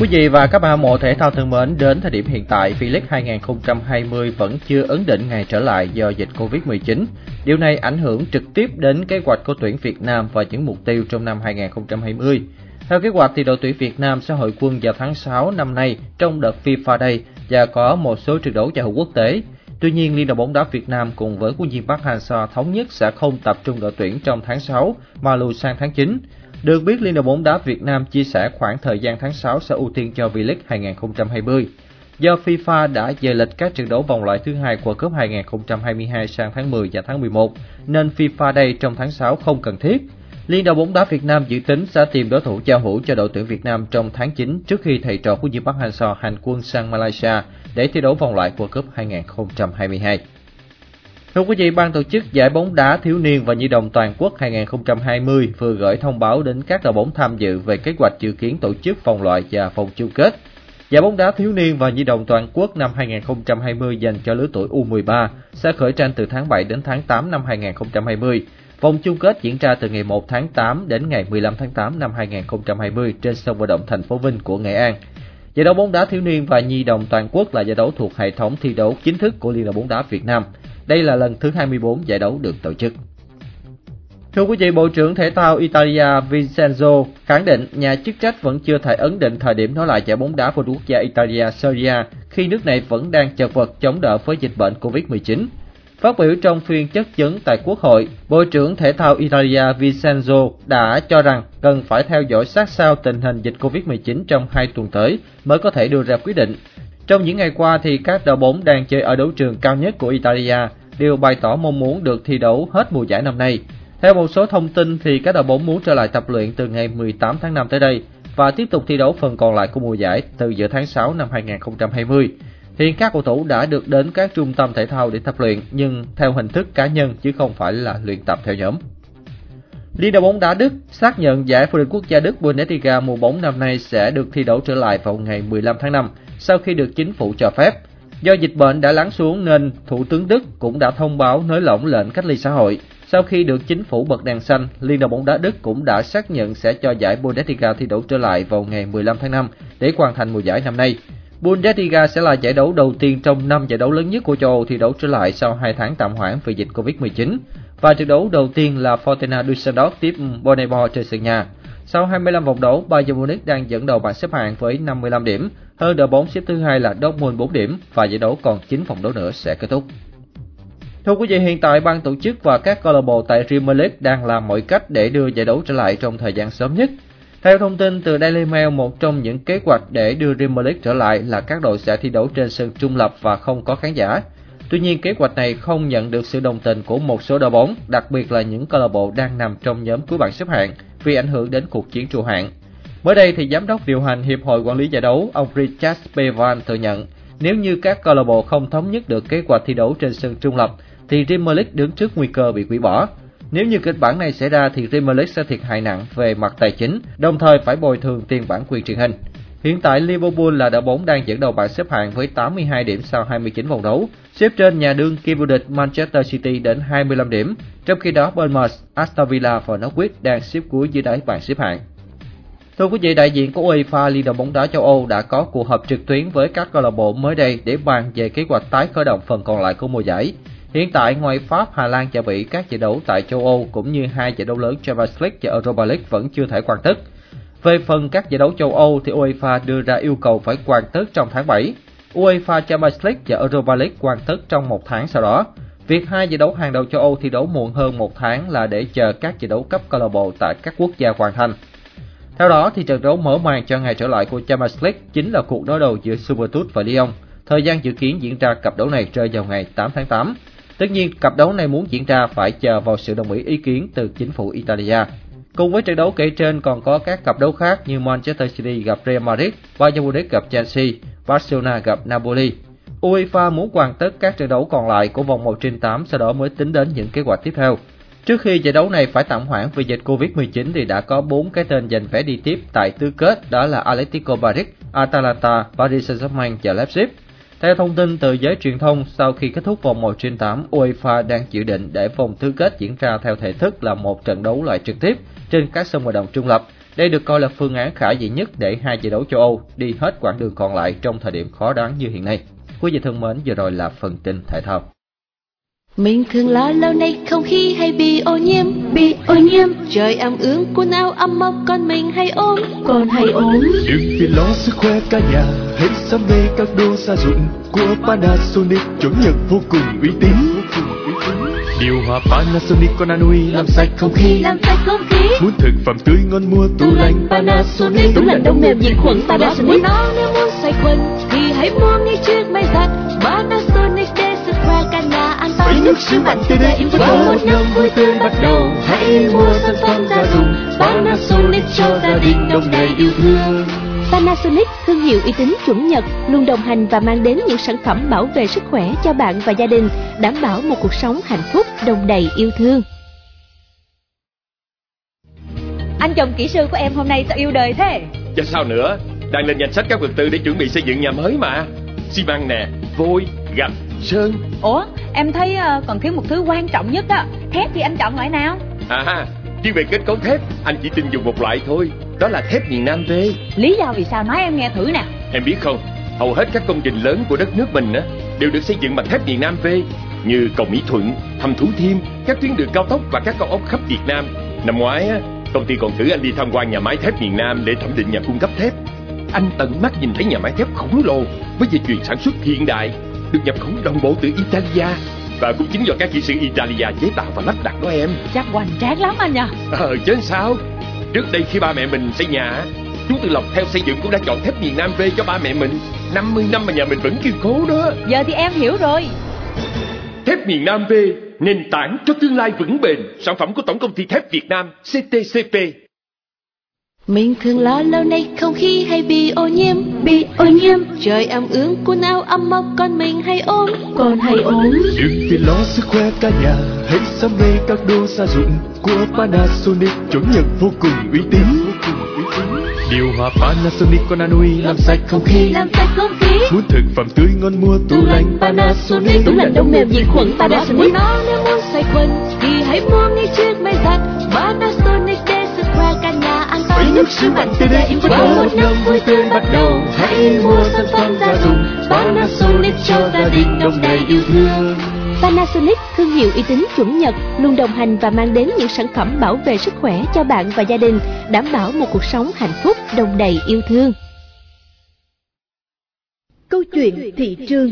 Quý vị và các bạn hâm mộ thể thao thân mến, đến thời điểm hiện tại, V-League 2020 vẫn chưa ấn định ngày trở lại do dịch Covid-19. Điều này ảnh hưởng trực tiếp đến kế hoạch của tuyển Việt Nam và những mục tiêu trong năm 2020. Theo kế hoạch thì đội tuyển Việt Nam sẽ hội quân vào tháng 6 năm nay trong đợt FIFA Day và có một số trận đấu giao hữu quốc tế. Tuy nhiên, Liên đoàn bóng đá Việt Nam cùng với quân viên Park Hang-seo thống nhất sẽ không tập trung đội tuyển trong tháng 6 mà lùi sang tháng 9. Được biết, Liên đoàn bóng đá Việt Nam chia sẻ khoảng thời gian tháng 6 sẽ ưu tiên cho V-League 2020. Do FIFA đã dời lịch các trận đấu vòng loại thứ hai của Cup 2022 sang tháng 10 và tháng 11, nên FIFA đây trong tháng 6 không cần thiết. Liên đoàn bóng đá Việt Nam dự tính sẽ tìm đối thủ giao hữu cho đội tuyển Việt Nam trong tháng 9 trước khi thầy trò của Diệp Bắc Hang-seo hành quân sang Malaysia để thi đấu vòng loại của Cup 2022. Thưa quý vị, ban tổ chức giải bóng đá thiếu niên và nhi đồng toàn quốc 2020 vừa gửi thông báo đến các đội bóng tham dự về kế hoạch dự kiến tổ chức vòng loại và vòng chung kết. Giải bóng đá thiếu niên và nhi đồng toàn quốc năm 2020 dành cho lứa tuổi U13 sẽ khởi tranh từ tháng 7 đến tháng 8 năm 2020. Vòng chung kết diễn ra từ ngày 1 tháng 8 đến ngày 15 tháng 8 năm 2020 trên sân vận động thành phố Vinh của Nghệ An. Giải đấu bóng đá thiếu niên và nhi đồng toàn quốc là giải đấu thuộc hệ thống thi đấu chính thức của Liên đoàn bóng đá Việt Nam. Đây là lần thứ 24 giải đấu được tổ chức. Thưa quý vị, Bộ trưởng Thể thao Italia Vincenzo khẳng định nhà chức trách vẫn chưa thể ấn định thời điểm nối lại giải bóng đá vô quốc gia Italia Serie A khi nước này vẫn đang chật vật chống đỡ với dịch bệnh Covid-19. Phát biểu trong phiên chất vấn tại Quốc hội, Bộ trưởng Thể thao Italia Vincenzo đã cho rằng cần phải theo dõi sát sao tình hình dịch Covid-19 trong hai tuần tới mới có thể đưa ra quyết định. Trong những ngày qua thì các đội bóng đang chơi ở đấu trường cao nhất của Italia, đều bày tỏ mong muốn được thi đấu hết mùa giải năm nay. Theo một số thông tin thì các đội bóng muốn trở lại tập luyện từ ngày 18 tháng 5 tới đây và tiếp tục thi đấu phần còn lại của mùa giải từ giữa tháng 6 năm 2020. Hiện các cầu thủ đã được đến các trung tâm thể thao để tập luyện, nhưng theo hình thức cá nhân chứ không phải là luyện tập theo nhóm. Liên đoàn bóng đá Đức xác nhận giải vô địch quốc gia Đức Bundesliga mùa bóng năm nay sẽ được thi đấu trở lại vào ngày 15 tháng 5 sau khi được chính phủ cho phép. Do dịch bệnh đã lắng xuống nên Thủ tướng Đức cũng đã thông báo nới lỏng lệnh cách ly xã hội. Sau khi được chính phủ bật đèn xanh, Liên đoàn bóng đá Đức cũng đã xác nhận sẽ cho giải Bundesliga thi đấu trở lại vào ngày 15 tháng 5 để hoàn thành mùa giải năm nay. Bundesliga sẽ là giải đấu đầu tiên trong năm giải đấu lớn nhất của châu Âu thi đấu trở lại sau 2 tháng tạm hoãn vì dịch Covid-19. Và trận đấu đầu tiên là Fortuna Düsseldorf tiếp Bonneborn trên sân nhà. Sau 25 vòng đấu, Bayern Munich đang dẫn đầu bảng xếp hạng với 55 điểm, hơn đội bóng xếp thứ hai là Dortmund 4 điểm và giải đấu còn 9 vòng đấu nữa sẽ kết thúc. Thưa quý vị, hiện tại ban tổ chức và các câu lạc bộ tại Premier League đang làm mọi cách để đưa giải đấu trở lại trong thời gian sớm nhất. Theo thông tin từ Daily Mail, một trong những kế hoạch để đưa Premier League trở lại là các đội sẽ thi đấu trên sân trung lập và không có khán giả. Tuy nhiên, kế hoạch này không nhận được sự đồng tình của một số đội bóng, đặc biệt là những câu lạc bộ đang nằm trong nhóm cuối bảng xếp hạng vì ảnh hưởng đến cuộc chiến trụ hạng. Mới đây thì giám đốc điều hành Hiệp hội Quản lý giải đấu ông Richard Bevan thừa nhận nếu như các câu lạc bộ không thống nhất được kế hoạch thi đấu trên sân trung lập thì Premier League đứng trước nguy cơ bị hủy bỏ. Nếu như kịch bản này xảy ra thì Premier League sẽ thiệt hại nặng về mặt tài chính, đồng thời phải bồi thường tiền bản quyền truyền hình. Hiện tại Liverpool là đội bóng đang dẫn đầu bảng xếp hạng với 82 điểm sau 29 vòng đấu, xếp trên nhà đương kim vô địch Manchester City đến 25 điểm, trong khi đó Bournemouth, Aston Villa và Norwich đang xếp cuối dưới đáy bảng xếp hạng. Thưa quý vị, đại diện của UEFA Liên đoàn bóng đá châu Âu đã có cuộc họp trực tuyến với các câu lạc bộ mới đây để bàn về kế hoạch tái khởi động phần còn lại của mùa giải. Hiện tại, ngoài Pháp, Hà Lan và Bỉ, các giải đấu tại châu Âu cũng như hai giải đấu lớn Champions League và Europa League vẫn chưa thể hoàn tất. Về phần các giải đấu châu Âu thì UEFA đưa ra yêu cầu phải hoàn tất trong tháng 7. UEFA Champions League và Europa League hoàn tất trong một tháng sau đó. Việc hai giải đấu hàng đầu châu Âu thi đấu muộn hơn một tháng là để chờ các giải đấu cấp câu lạc bộ tại các quốc gia hoàn thành. Theo đó thì trận đấu mở màn cho ngày trở lại của Champions League chính là cuộc đối đầu giữa Juventus và Lyon. Thời gian dự kiến diễn ra cặp đấu này rơi vào ngày 8 tháng 8. Tất nhiên, cặp đấu này muốn diễn ra phải chờ vào sự đồng ý ý kiến từ chính phủ Italia. Cùng với trận đấu kể trên còn có các cặp đấu khác như Manchester City gặp Real Madrid, Bayern Munich gặp Chelsea, Barcelona gặp Napoli. UEFA muốn hoàn tất các trận đấu còn lại của vòng 1 trên 8 sau đó mới tính đến những kế hoạch tiếp theo. Trước khi giải đấu này phải tạm hoãn vì dịch Covid-19 thì đã có 4 cái tên giành vé đi tiếp tại tứ kết đó là Atletico Madrid, Atalanta, Paris Saint-Germain và Leipzig. Theo thông tin từ giới truyền thông, sau khi kết thúc vòng 1 trên 8, UEFA đang dự định để vòng tứ kết diễn ra theo thể thức là một trận đấu loại trực tiếp trên các sân vận động trung lập. Đây được coi là phương án khả dĩ nhất để hai giải đấu châu Âu đi hết quãng đường còn lại trong thời điểm khó đoán như hiện nay. Quý vị thân mến, vừa rồi là phần tin thể thao. Mình thường lo lâu nay không khí hay bị ô nhiễm Bị ô nhiễm. Trời ẩm ướt quần áo ấm mốc Con mình hay ốm Còn hay ốm Đừng vì lo sức khỏe cả nhà Hãy sắm ngay các đồ gia dụng Của Panasonic. Chuẩn nhận vô cùng uy tín. Điều hòa Panasonic con Anui làm sạch không khí. Làm sạch không khí. Muốn thực phẩm tươi ngon mua tủ lạnh Panasonic. Tủ lạnh đông mềm diệt khuẩn Panasonic. Nó nếu muốn sạch khuẩn Thì hãy mua ngay chiếc máy giặt Panasonic để sức khỏe cả nhà an toàn Với nước siêu mạnh TD Với một năm vui tươi bắt đầu Hãy mua sản phẩm gia dụng Panasonic cho gia đình đông đầy yêu thương Panasonic, thương hiệu uy tín chuẩn Nhật, luôn đồng hành và mang đến những sản phẩm bảo vệ sức khỏe cho bạn và gia đình, đảm bảo một cuộc sống hạnh phúc, đồng đầy yêu thương. Anh chồng kỹ sư của em hôm nay sao yêu đời thế? Chứ sao nữa, đang lên danh sách các vật tư để chuẩn bị xây dựng nhà mới mà. Xi măng nè, vôi, gạch, sơn. Ủa, em thấy uh, còn thiếu một thứ quan trọng nhất đó. Thép thì anh chọn loại nào? À, riêng về kết cấu thép, anh chỉ tin dùng một loại thôi. Đó là thép miền Nam V. Lý do vì sao nói em nghe thử nè. Em biết không, hầu hết các công trình lớn của đất nước mình á đều được xây dựng bằng thép miền Nam V như cầu Mỹ Thuận, Thăm Thú Thiêm, các tuyến đường cao tốc và các cao ốc khắp Việt Nam. Năm ngoái á, công ty còn cử anh đi tham quan nhà máy thép miền Nam để thẩm định nhà cung cấp thép. Anh tận mắt nhìn thấy nhà máy thép khổng lồ với dây chuyền sản xuất hiện đại, được nhập khẩu đồng bộ từ Italia và cũng chính do các kỹ sư Italia chế tạo và lắp đặt đó em. Chắc hoành tráng lắm anh nhờ. Ờ chứ sao? Trước đây khi ba mẹ mình xây nhà, chú Tư Lộc theo xây dựng cũng đã chọn thép miền Nam V cho ba mẹ mình. 50 năm mà nhà mình vẫn kiên cố đó. Giờ thì em hiểu rồi. Thép miền Nam V, nền tảng cho tương lai vững bền. Sản phẩm của Tổng công ty thép Việt Nam CTCP. Mình thường lo lâu nay không khí hay bị ô nhiễm Bị ô nhiễm. Trời ẩm ướt quần áo ấm mốc Con mình hay ốm Còn hay ốm. Đừng vì lo sức khỏe cả nhà Hãy sắm ngay các đồ gia dụng Của Panasonic. Chuẩn nhận vô cùng uy tín. Điều hòa Panasonic con Anui làm sạch không khí. Làm sạch không khí. Muốn thực phẩm tươi ngon mua tủ lạnh Panasonic. Tủ lạnh đông mềm diệt khuẩn Panasonic. Nó nếu muốn sạch khuẩn Thì hãy mua ngay chiếc máy giặt Panasonic để sức khỏe cả nhà Với nước siêu mạnh TD Với một năm vui tươi bắt đầu. Hãy mua sản phẩm gia dụng Panasonic cho gia đình đông đầy yêu thương. Panasonic, thương hiệu uy tín chuẩn Nhật, luôn đồng hành và mang đến những sản phẩm bảo vệ sức khỏe cho bạn và gia đình, đảm bảo một cuộc sống hạnh phúc, đồng đầy yêu thương. Câu chuyện thị trường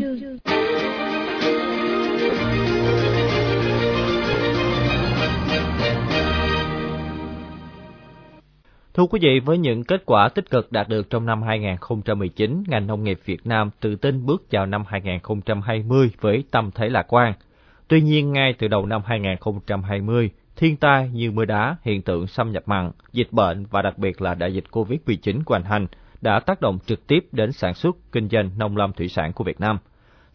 Thưa quý vị, với những kết quả tích cực đạt được trong năm 2019, ngành nông nghiệp Việt Nam tự tin bước vào năm 2020 với tâm thế lạc quan. Tuy nhiên, ngay từ đầu năm 2020, thiên tai như mưa đá, hiện tượng xâm nhập mặn, dịch bệnh và đặc biệt là đại dịch COVID-19 hoành hành đã tác động trực tiếp đến sản xuất, kinh doanh nông lâm thủy sản của Việt Nam.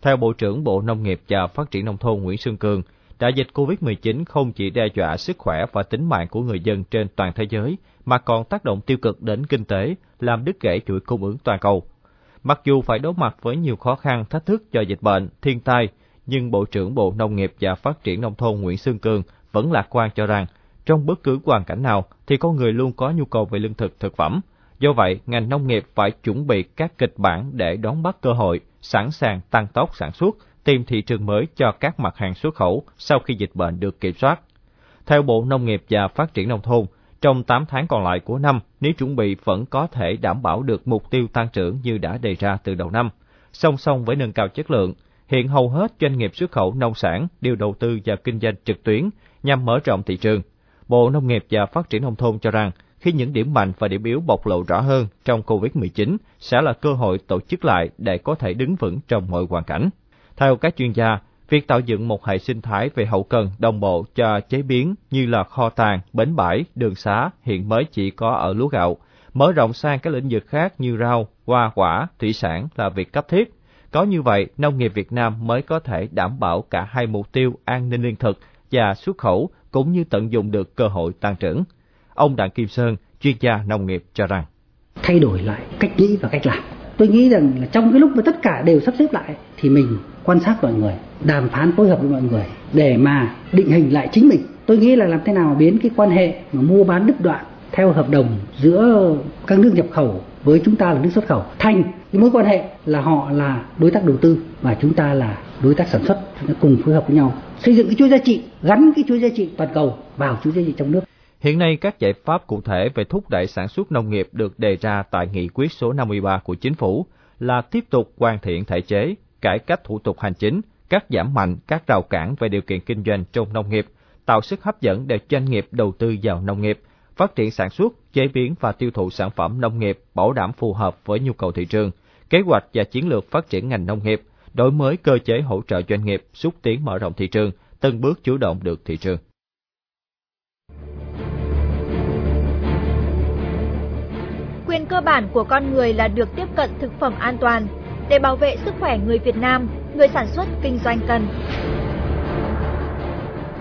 Theo Bộ trưởng Bộ Nông nghiệp và Phát triển Nông thôn Nguyễn Xuân Cường, đại dịch COVID-19 không chỉ đe dọa sức khỏe và tính mạng của người dân trên toàn thế giới, mà còn tác động tiêu cực đến kinh tế, làm đứt gãy chuỗi cung ứng toàn cầu. Mặc dù phải đối mặt với nhiều khó khăn, thách thức do dịch bệnh, thiên tai, nhưng Bộ trưởng Bộ Nông nghiệp và Phát triển Nông thôn Nguyễn Xuân Cường vẫn lạc quan cho rằng, trong bất cứ hoàn cảnh nào thì con người luôn có nhu cầu về lương thực thực phẩm. Do vậy, ngành nông nghiệp phải chuẩn bị các kịch bản để đón bắt cơ hội, sẵn sàng tăng tốc sản xuất, tìm thị trường mới cho các mặt hàng xuất khẩu sau khi dịch bệnh được kiểm soát. Theo Bộ Nông nghiệp và Phát triển Nông thôn, trong 8 tháng còn lại của năm, nếu chuẩn bị vẫn có thể đảm bảo được mục tiêu tăng trưởng như đã đề ra từ đầu năm. Song song với nâng cao chất lượng, hiện hầu hết doanh nghiệp xuất khẩu nông sản đều đầu tư và kinh doanh trực tuyến nhằm mở rộng thị trường. Bộ Nông nghiệp và Phát triển Nông thôn cho rằng, khi những điểm mạnh và điểm yếu bộc lộ rõ hơn trong COVID-19 sẽ là cơ hội tổ chức lại để có thể đứng vững trong mọi hoàn cảnh. Theo các chuyên gia, việc tạo dựng một hệ sinh thái về hậu cần đồng bộ cho chế biến như là kho tàng, bến bãi, đường xá hiện mới chỉ có ở lúa gạo, mở rộng sang các lĩnh vực khác như rau, hoa quả, thủy sản là việc cấp thiết. Có như vậy, nông nghiệp Việt Nam mới có thể đảm bảo cả hai mục tiêu an ninh lương thực và xuất khẩu cũng như tận dụng được cơ hội tăng trưởng. Ông Đặng Kim Sơn, chuyên gia nông nghiệp cho rằng thay đổi lại cách nghĩ và cách làm. Tôi nghĩ rằng trong cái lúc mà tất cả đều sắp xếp lại thì mình quan sát mọi người, đàm phán phối hợp với mọi người để mà định hình lại chính mình. Tôi nghĩ là làm thế nào biến cái quan hệ mà mua bán đứt đoạn theo hợp đồng giữa các nước nhập khẩu với chúng ta là nước xuất khẩu thành cái mối quan hệ là họ là đối tác đầu tư và chúng ta là đối tác sản xuất chúng ta cùng phối hợp với nhau xây dựng cái chuỗi giá trị gắn cái chuỗi giá trị toàn cầu vào chuỗi giá trị trong nước Hiện nay, các giải pháp cụ thể về thúc đẩy sản xuất nông nghiệp được đề ra tại nghị quyết số 53 của Chính phủ là tiếp tục hoàn thiện thể chế, cải cách thủ tục hành chính, cắt giảm mạnh các rào cản về điều kiện kinh doanh trong nông nghiệp, tạo sức hấp dẫn để doanh nghiệp đầu tư vào nông nghiệp, phát triển sản xuất, chế biến và tiêu thụ sản phẩm nông nghiệp bảo đảm phù hợp với nhu cầu thị trường, kế hoạch và chiến lược phát triển ngành nông nghiệp, đổi mới cơ chế hỗ trợ doanh nghiệp, xúc tiến mở rộng thị trường, từng bước chủ động được thị trường. Quyền cơ bản của con người là được tiếp cận thực phẩm an toàn. Để bảo vệ sức khỏe người Việt Nam, người sản xuất kinh doanh cần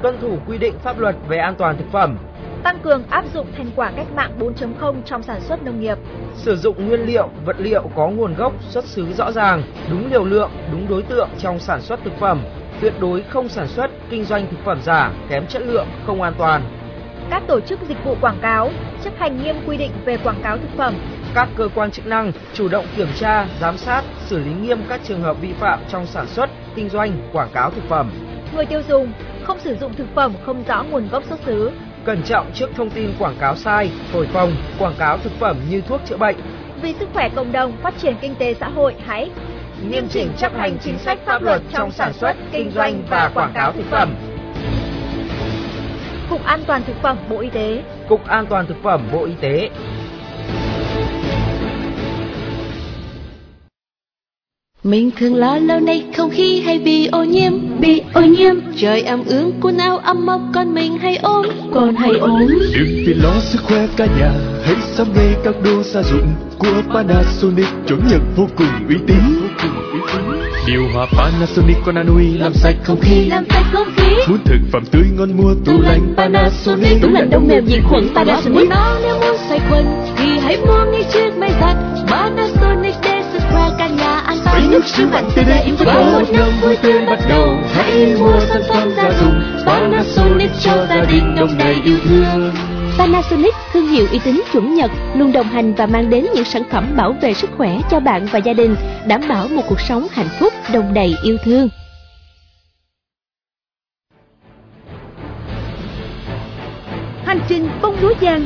tuân thủ quy định pháp luật về an toàn thực phẩm, tăng cường áp dụng thành quả cách mạng 4.0 trong sản xuất nông nghiệp, sử dụng nguyên liệu, vật liệu có nguồn gốc, xuất xứ rõ ràng, đúng liều lượng, đúng đối tượng trong sản xuất thực phẩm, tuyệt đối không sản xuất, kinh doanh thực phẩm giả, kém chất lượng, không an toàn. Các tổ chức dịch vụ quảng cáo chấp hành nghiêm quy định về quảng cáo thực phẩm. Các cơ quan chức năng chủ động kiểm tra, giám sát, xử lý nghiêm các trường hợp vi phạm trong sản xuất, kinh doanh, quảng cáo thực phẩm. Người tiêu dùng không sử dụng thực phẩm không rõ nguồn gốc xuất xứ. Cẩn trọng trước thông tin quảng cáo sai, thổi phồng, quảng cáo thực phẩm như thuốc chữa bệnh. Vì sức khỏe cộng đồng, phát triển kinh tế xã hội, hãy nghiêm chỉnh chấp hành chính sách pháp luật trong sản xuất, kinh doanh và quảng cáo thực phẩm. Cục An toàn thực phẩm Bộ Y tế. Cục An toàn thực phẩm Bộ Y tế. Mình thường lo lâu nay không khí hay bị ô nhiễm. Bị ô nhiễm. Trời ẩm ướt quần áo ấm mốc con mình hay ốm Còn hay ốm Đừng vì lo sức khỏe cả nhà Hãy sắm ngay các đồ gia dụng Của Panasonic. Chuẩn nhận vô cùng uy tín. Điều hòa Panasonic con Anui làm sạch không khí. Làm sạch không khí. Muốn thực phẩm tươi ngon mua tủ lạnh Panasonic. Tủ lạnh đông mềm diệt khuẩn Panasonic. Nếu muốn xoay quần thì hãy mua ngay chiếc máy giặt Panasonic nhà an toàn Với nước sứ mạnh từ đây Và một năm vui tươi bắt đầu. Hãy mua sản phẩm gia dụng Panasonic cho gia đình đông đầy yêu thương. Panasonic, thương hiệu uy tín chuẩn Nhật, luôn đồng hành và mang đến những sản phẩm bảo vệ sức khỏe cho bạn và gia đình, đảm bảo một cuộc sống hạnh phúc, đồng đầy yêu thương. Hành trình bông lúa giang,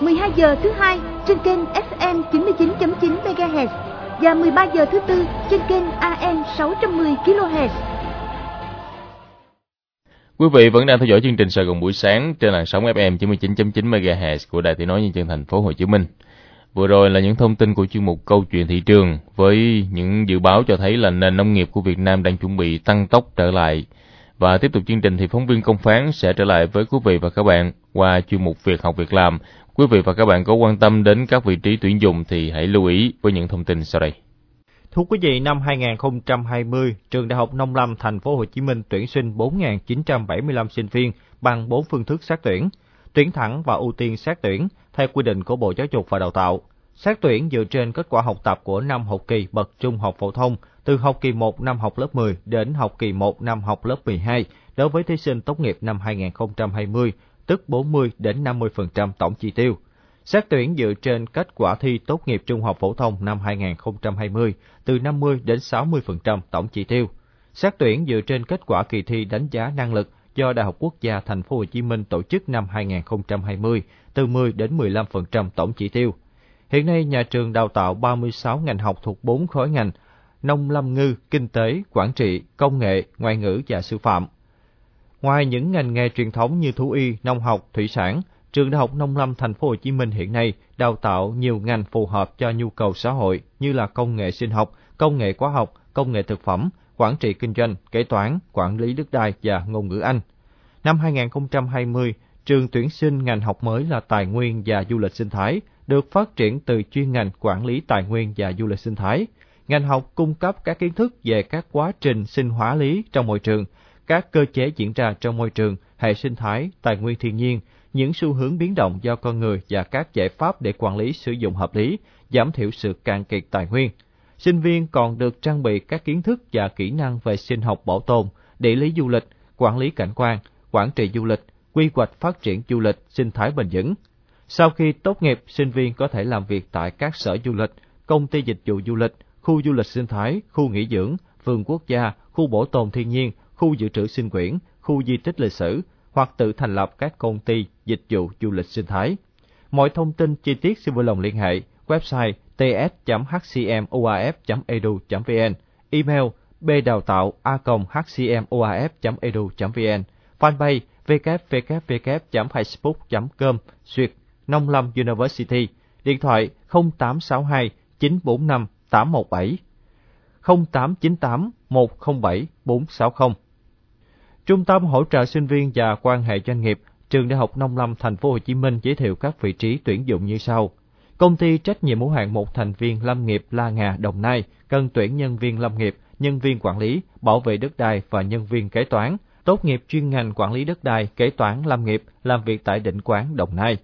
12 giờ thứ hai trên kênh FM 99.9 MHz và 13 giờ thứ tư trên kênh AM 610 kHz. Quý vị vẫn đang theo dõi chương trình Sài Gòn buổi sáng trên làn sóng FM 99.9 MHz của Đài Tiếng nói Nhân dân Thành phố Hồ Chí Minh. Vừa rồi là những thông tin của chuyên mục câu chuyện thị trường với những dự báo cho thấy là nền nông nghiệp của Việt Nam đang chuẩn bị tăng tốc trở lại. Và tiếp tục chương trình thì phóng viên công phán sẽ trở lại với quý vị và các bạn qua chuyên mục Việc học việc làm. Quý vị và các bạn có quan tâm đến các vị trí tuyển dụng thì hãy lưu ý với những thông tin sau đây. Thưa quý vị, năm 2020, Trường Đại học Nông lâm Thành phố Hồ Chí Minh tuyển sinh 4.975 sinh viên bằng 4 phương thức xét tuyển, tuyển thẳng và ưu tiên xét tuyển theo quy định của Bộ Giáo dục và Đào tạo. Xét tuyển dựa trên kết quả học tập của năm học kỳ bậc trung học phổ thông từ học kỳ 1 năm học lớp 10 đến học kỳ 1 năm học lớp 12 đối với thí sinh tốt nghiệp năm 2020, tức 40 đến 50% tổng chi tiêu. Xét tuyển dựa trên kết quả thi tốt nghiệp trung học phổ thông năm 2020 từ 50 đến 60% tổng chỉ tiêu. Xét tuyển dựa trên kết quả kỳ thi đánh giá năng lực do Đại học Quốc gia Thành phố Hồ Chí Minh tổ chức năm 2020 từ 10 đến 15% tổng chỉ tiêu. Hiện nay nhà trường đào tạo 36 ngành học thuộc 4 khối ngành: nông lâm ngư, kinh tế, quản trị, công nghệ, ngoại ngữ và sư phạm. Ngoài những ngành nghề truyền thống như thú y, nông học, thủy sản, Trường Đại học Nông lâm Thành phố Hồ Chí Minh hiện nay đào tạo nhiều ngành phù hợp cho nhu cầu xã hội như là công nghệ sinh học, công nghệ hóa học, công nghệ thực phẩm, quản trị kinh doanh, kế toán, quản lý đất đai và ngôn ngữ Anh. Năm 2020, trường tuyển sinh ngành học mới là tài nguyên và du lịch sinh thái, được phát triển từ chuyên ngành quản lý tài nguyên và du lịch sinh thái. Ngành học cung cấp các kiến thức về các quá trình sinh hóa lý trong môi trường, các cơ chế diễn ra trong môi trường, hệ sinh thái, tài nguyên thiên nhiên, những xu hướng biến động do con người và các giải pháp để quản lý sử dụng hợp lý, giảm thiểu sự cạn kiệt tài nguyên. Sinh viên còn được trang bị các kiến thức và kỹ năng về sinh học bảo tồn, địa lý du lịch, quản lý cảnh quan, quản trị du lịch, quy hoạch phát triển du lịch, sinh thái bền vững. Sau khi tốt nghiệp, sinh viên có thể làm việc tại các sở du lịch, công ty dịch vụ du lịch, khu du lịch sinh thái, khu nghỉ dưỡng, vườn quốc gia, khu bảo tồn thiên nhiên, khu dự trữ sinh quyển, khu di tích lịch sử, hoặc tự thành lập các công ty dịch vụ du lịch sinh thái. Mọi thông tin chi tiết xin vui lòng liên hệ website ts.hcmoaf.edu.vn, email bđào tạo a.hcmoaf.edu.vn, e fanpage www.facebook.com duyệt Nông Lâm University, điện thoại 0862 945 817 0898 107 460. Trung tâm hỗ trợ sinh viên và quan hệ doanh nghiệp, Trường Đại học Nông lâm Thành phố Hồ Chí Minh giới thiệu các vị trí tuyển dụng như sau. Công ty trách nhiệm hữu hạn một thành viên lâm nghiệp La Ngà Đồng Nai cần tuyển nhân viên lâm nghiệp, nhân viên quản lý, bảo vệ đất đai và nhân viên kế toán, tốt nghiệp chuyên ngành quản lý đất đai, kế toán lâm nghiệp, làm việc tại định quán Đồng Nai.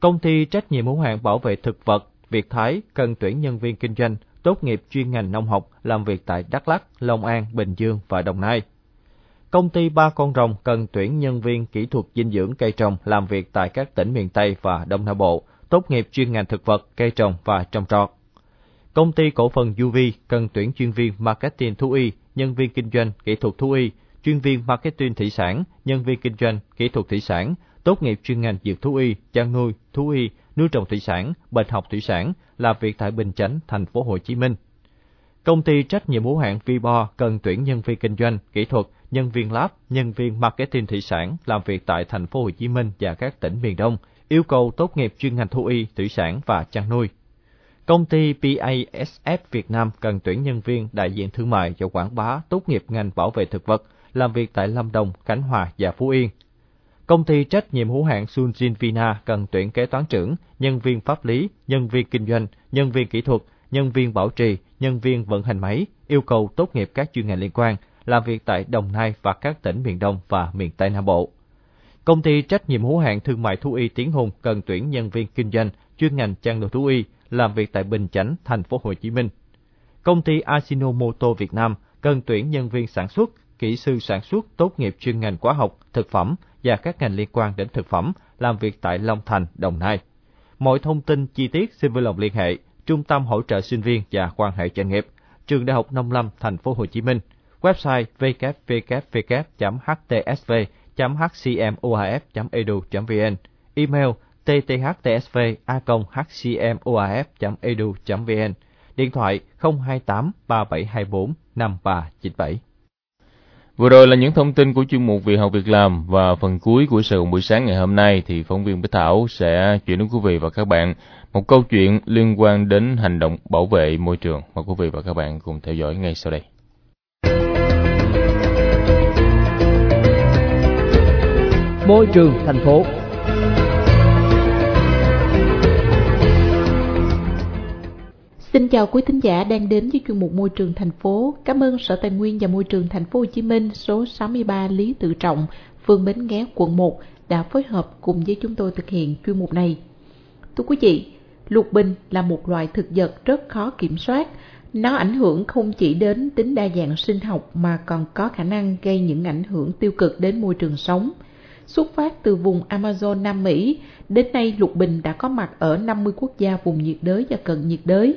Công ty trách nhiệm hữu hạn bảo vệ thực vật Việt Thái cần tuyển nhân viên kinh doanh, tốt nghiệp chuyên ngành nông học, làm việc tại Đắk Lắk, Long An, Bình Dương và Đồng Nai. Công ty Ba Con Rồng cần tuyển nhân viên kỹ thuật dinh dưỡng cây trồng làm việc tại các tỉnh miền Tây và Đông Nam Bộ, tốt nghiệp chuyên ngành thực vật, cây trồng và trồng trọt. Công ty cổ phần UV cần tuyển chuyên viên marketing thú y, nhân viên kinh doanh kỹ thuật thú y, chuyên viên marketing thủy sản, nhân viên kinh doanh kỹ thuật thủy sản, tốt nghiệp chuyên ngành dược thú y, chăn nuôi, thú y, nuôi trồng thủy sản, bệnh học thủy sản, làm việc tại Bình Chánh, thành phố Hồ Chí Minh. Công ty trách nhiệm hữu hạn Vibo cần tuyển nhân viên kinh doanh, kỹ thuật, nhân viên lab, nhân viên marketing thủy sản làm việc tại thành phố Hồ Chí Minh và các tỉnh miền Đông, yêu cầu tốt nghiệp chuyên ngành thú y, thủy sản và chăn nuôi. Công ty PASF Việt Nam cần tuyển nhân viên đại diện thương mại và quảng bá tốt nghiệp ngành bảo vệ thực vật, làm việc tại Lâm Đồng, Khánh Hòa và Phú Yên. Công ty trách nhiệm hữu hạn Sunjin Vina cần tuyển kế toán trưởng, nhân viên pháp lý, nhân viên kinh doanh, nhân viên kỹ thuật, nhân viên bảo trì, nhân viên vận hành máy, yêu cầu tốt nghiệp các chuyên ngành liên quan, làm việc tại Đồng Nai và các tỉnh miền Đông và miền Tây Nam Bộ. Công ty trách nhiệm hữu hạn thương mại thú y Tiến Hùng cần tuyển nhân viên kinh doanh chuyên ngành chăn nuôi thú y, làm việc tại Bình Chánh, thành phố Hồ Chí Minh. Công ty Asinomoto Việt Nam cần tuyển nhân viên sản xuất, kỹ sư sản xuất tốt nghiệp chuyên ngành hóa học, thực phẩm và các ngành liên quan đến thực phẩm, làm việc tại Long Thành, Đồng Nai. Mọi thông tin chi tiết xin vui lòng liên hệ Trung tâm hỗ trợ sinh viên và quan hệ doanh nghiệp, Trường Đại học Nông Lâm, Thành phố Hồ Chí Minh, website www.htsv.hcmoaf.edu.vn, email tthtsv.hcmoaf.edu.vn, điện thoại 028 3724 5397. Vừa rồi là những thông tin của chuyên mục Việc học việc làm và phần cuối của sự buổi sáng ngày hôm nay thì phóng viên Bích Thảo sẽ chuyển đến quý vị và các bạn một câu chuyện liên quan đến hành động bảo vệ môi trường. Mời quý vị và các bạn cùng theo dõi ngay sau đây. Môi trường thành phố Xin chào quý thính giả đang đến với chuyên mục Môi trường thành phố. Cảm ơn Sở Tài nguyên và Môi trường thành phố Hồ Chí Minh số 63 Lý Tự Trọng, phường Bến Nghé, quận 1 đã phối hợp cùng với chúng tôi thực hiện chuyên mục này. Thưa quý vị, lục bình là một loại thực vật rất khó kiểm soát. Nó ảnh hưởng không chỉ đến tính đa dạng sinh học mà còn có khả năng gây những ảnh hưởng tiêu cực đến môi trường sống. Xuất phát từ vùng Amazon Nam Mỹ, đến nay lục bình đã có mặt ở 50 quốc gia vùng nhiệt đới và cận nhiệt đới.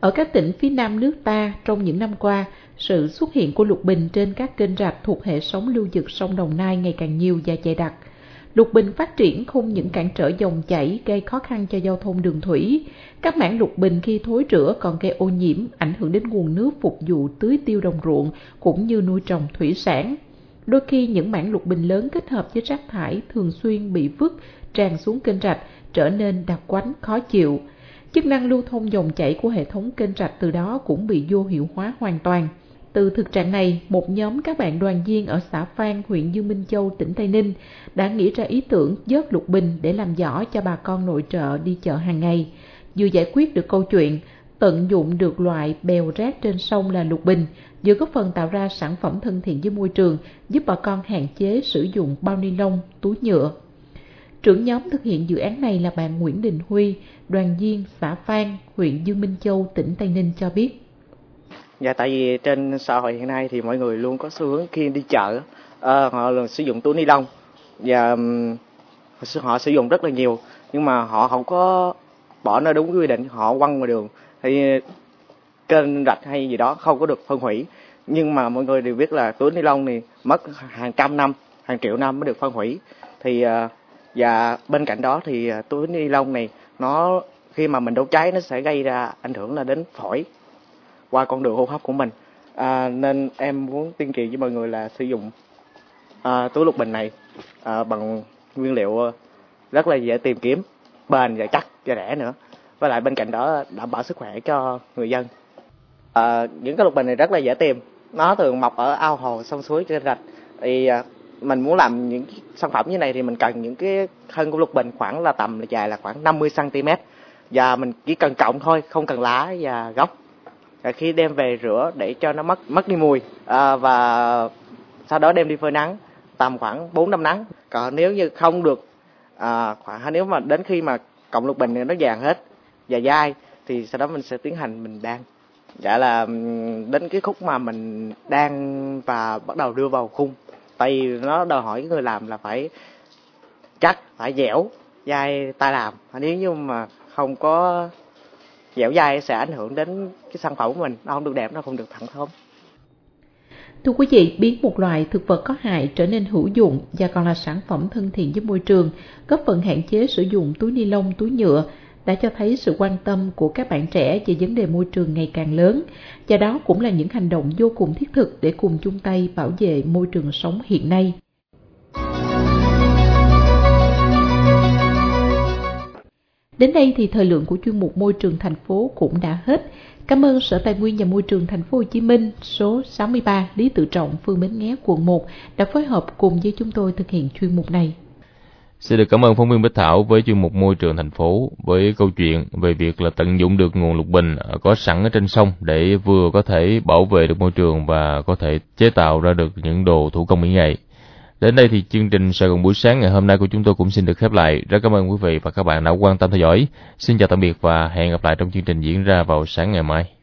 Ở các tỉnh phía nam nước ta trong những năm qua, sự xuất hiện của lục bình trên các kênh rạch thuộc hệ sống lưu vực sông Đồng Nai ngày càng nhiều và dày đặc. Lục bình phát triển không những cản trở dòng chảy gây khó khăn cho giao thông đường thủy. Các mảng lục bình khi thối rửa còn gây ô nhiễm, ảnh hưởng đến nguồn nước phục vụ tưới tiêu đồng ruộng cũng như nuôi trồng thủy sản. Đôi khi những mảng lục bình lớn kết hợp với rác thải thường xuyên bị vứt tràn xuống kênh rạch trở nên đặc quánh khó chịu. Chức năng lưu thông dòng chảy của hệ thống kênh rạch từ đó cũng bị vô hiệu hóa hoàn toàn. Từ thực trạng này, một nhóm các bạn đoàn viên ở xã Phan, huyện Dương Minh Châu, tỉnh Tây Ninh đã nghĩ ra ý tưởng dớt lục bình để làm giỏ cho bà con nội trợ đi chợ hàng ngày. Vừa giải quyết được câu chuyện, tận dụng được loại bèo rác trên sông là lục bình, vừa góp phần tạo ra sản phẩm thân thiện với môi trường, giúp bà con hạn chế sử dụng bao ni lông, túi nhựa. Trưởng nhóm thực hiện dự án này là bạn Nguyễn Đình Huy, đoàn viên xã Phan, huyện Dương Minh Châu, tỉnh Tây Ninh cho biết. Dạ tại vì trên xã hội hiện nay thì mọi người luôn có xu hướng khi đi chợ à, họ luôn sử dụng túi ni lông. Và họ sử dụng rất là nhiều nhưng mà họ không có bỏ nó đúng quy định họ quăng ngoài đường hay kênh rạch hay gì đó không có được phân hủy. Nhưng mà mọi người đều biết là túi ni lông này mất hàng trăm năm hàng triệu năm mới được phân hủy. Thì uh, và bên cạnh đó thì à, túi ni lông này nó khi mà mình đốt cháy nó sẽ gây ra ảnh hưởng là đến phổi qua con đường hô hấp của mình. À, nên em muốn tuyên truyền với mọi người là sử dụng à, túi lục bình này à, bằng nguyên liệu à, rất là dễ tìm kiếm bền và chắc và rẻ nữa. Và lại bên cạnh đó đảm bảo sức khỏe cho người dân. À, những cái lục bình này rất là dễ tìm. Nó thường mọc ở ao hồ sông suối trên rạch. Thì à, mình muốn làm những sản phẩm như này thì mình cần những cái thân của lục bình khoảng là tầm là dài là khoảng 50 cm và mình chỉ cần cọng thôi không cần lá và gốc. Và khi đem về rửa để cho nó mất mất đi mùi. À, và sau đó đem đi phơi nắng tầm khoảng 4 năm nắng. Còn nếu như không được à, khoảng à, nếu mà đến khi mà cọng lục bình này nó vàng hết và dai thì sau đó mình sẽ tiến hành mình đan. Dạ là đến cái khúc mà mình đan và bắt đầu đưa vào khung tại vì nó đòi hỏi người làm là phải chắc phải dẻo dai tay làm. Nếu như mà không có dẻo dai sẽ ảnh hưởng đến cái sản phẩm của mình. Nó không được đẹp nó không được thẳng thơm Thưa quý vị, biến một loài thực vật có hại trở nên hữu dụng và còn là sản phẩm thân thiện với môi trường, góp phần hạn chế sử dụng túi ni lông, túi nhựa, đã cho thấy sự quan tâm của các bạn trẻ về vấn đề môi trường ngày càng lớn, và đó cũng là những hành động vô cùng thiết thực để cùng chung tay bảo vệ môi trường sống hiện nay. Đến đây thì thời lượng của chuyên mục Môi trường thành phố cũng đã hết. Cảm ơn Sở Tài nguyên và Môi trường thành phố Hồ Chí Minh số 63 Lý Tự Trọng, phường Bến Nghé, quận 1 đã phối hợp cùng với chúng tôi thực hiện chuyên mục này. Xin được cảm ơn phóng viên Bích Thảo với chuyên mục Môi trường thành phố với câu chuyện về việc là tận dụng được nguồn lục bình ờ, có sẵn ở trên sông để vừa có thể bảo vệ được môi trường và có thể chế tạo ra được những đồ thủ công mỹ nghệ. Đến đây thì chương trình Sài Gòn buổi sáng ngày hôm nay của chúng tôi cũng xin được khép lại. Rất cảm ơn quý vị và các bạn đã quan tâm theo dõi. Xin chào tạm biệt và hẹn gặp lại trong chương trình diễn ra vào sáng ngày mai.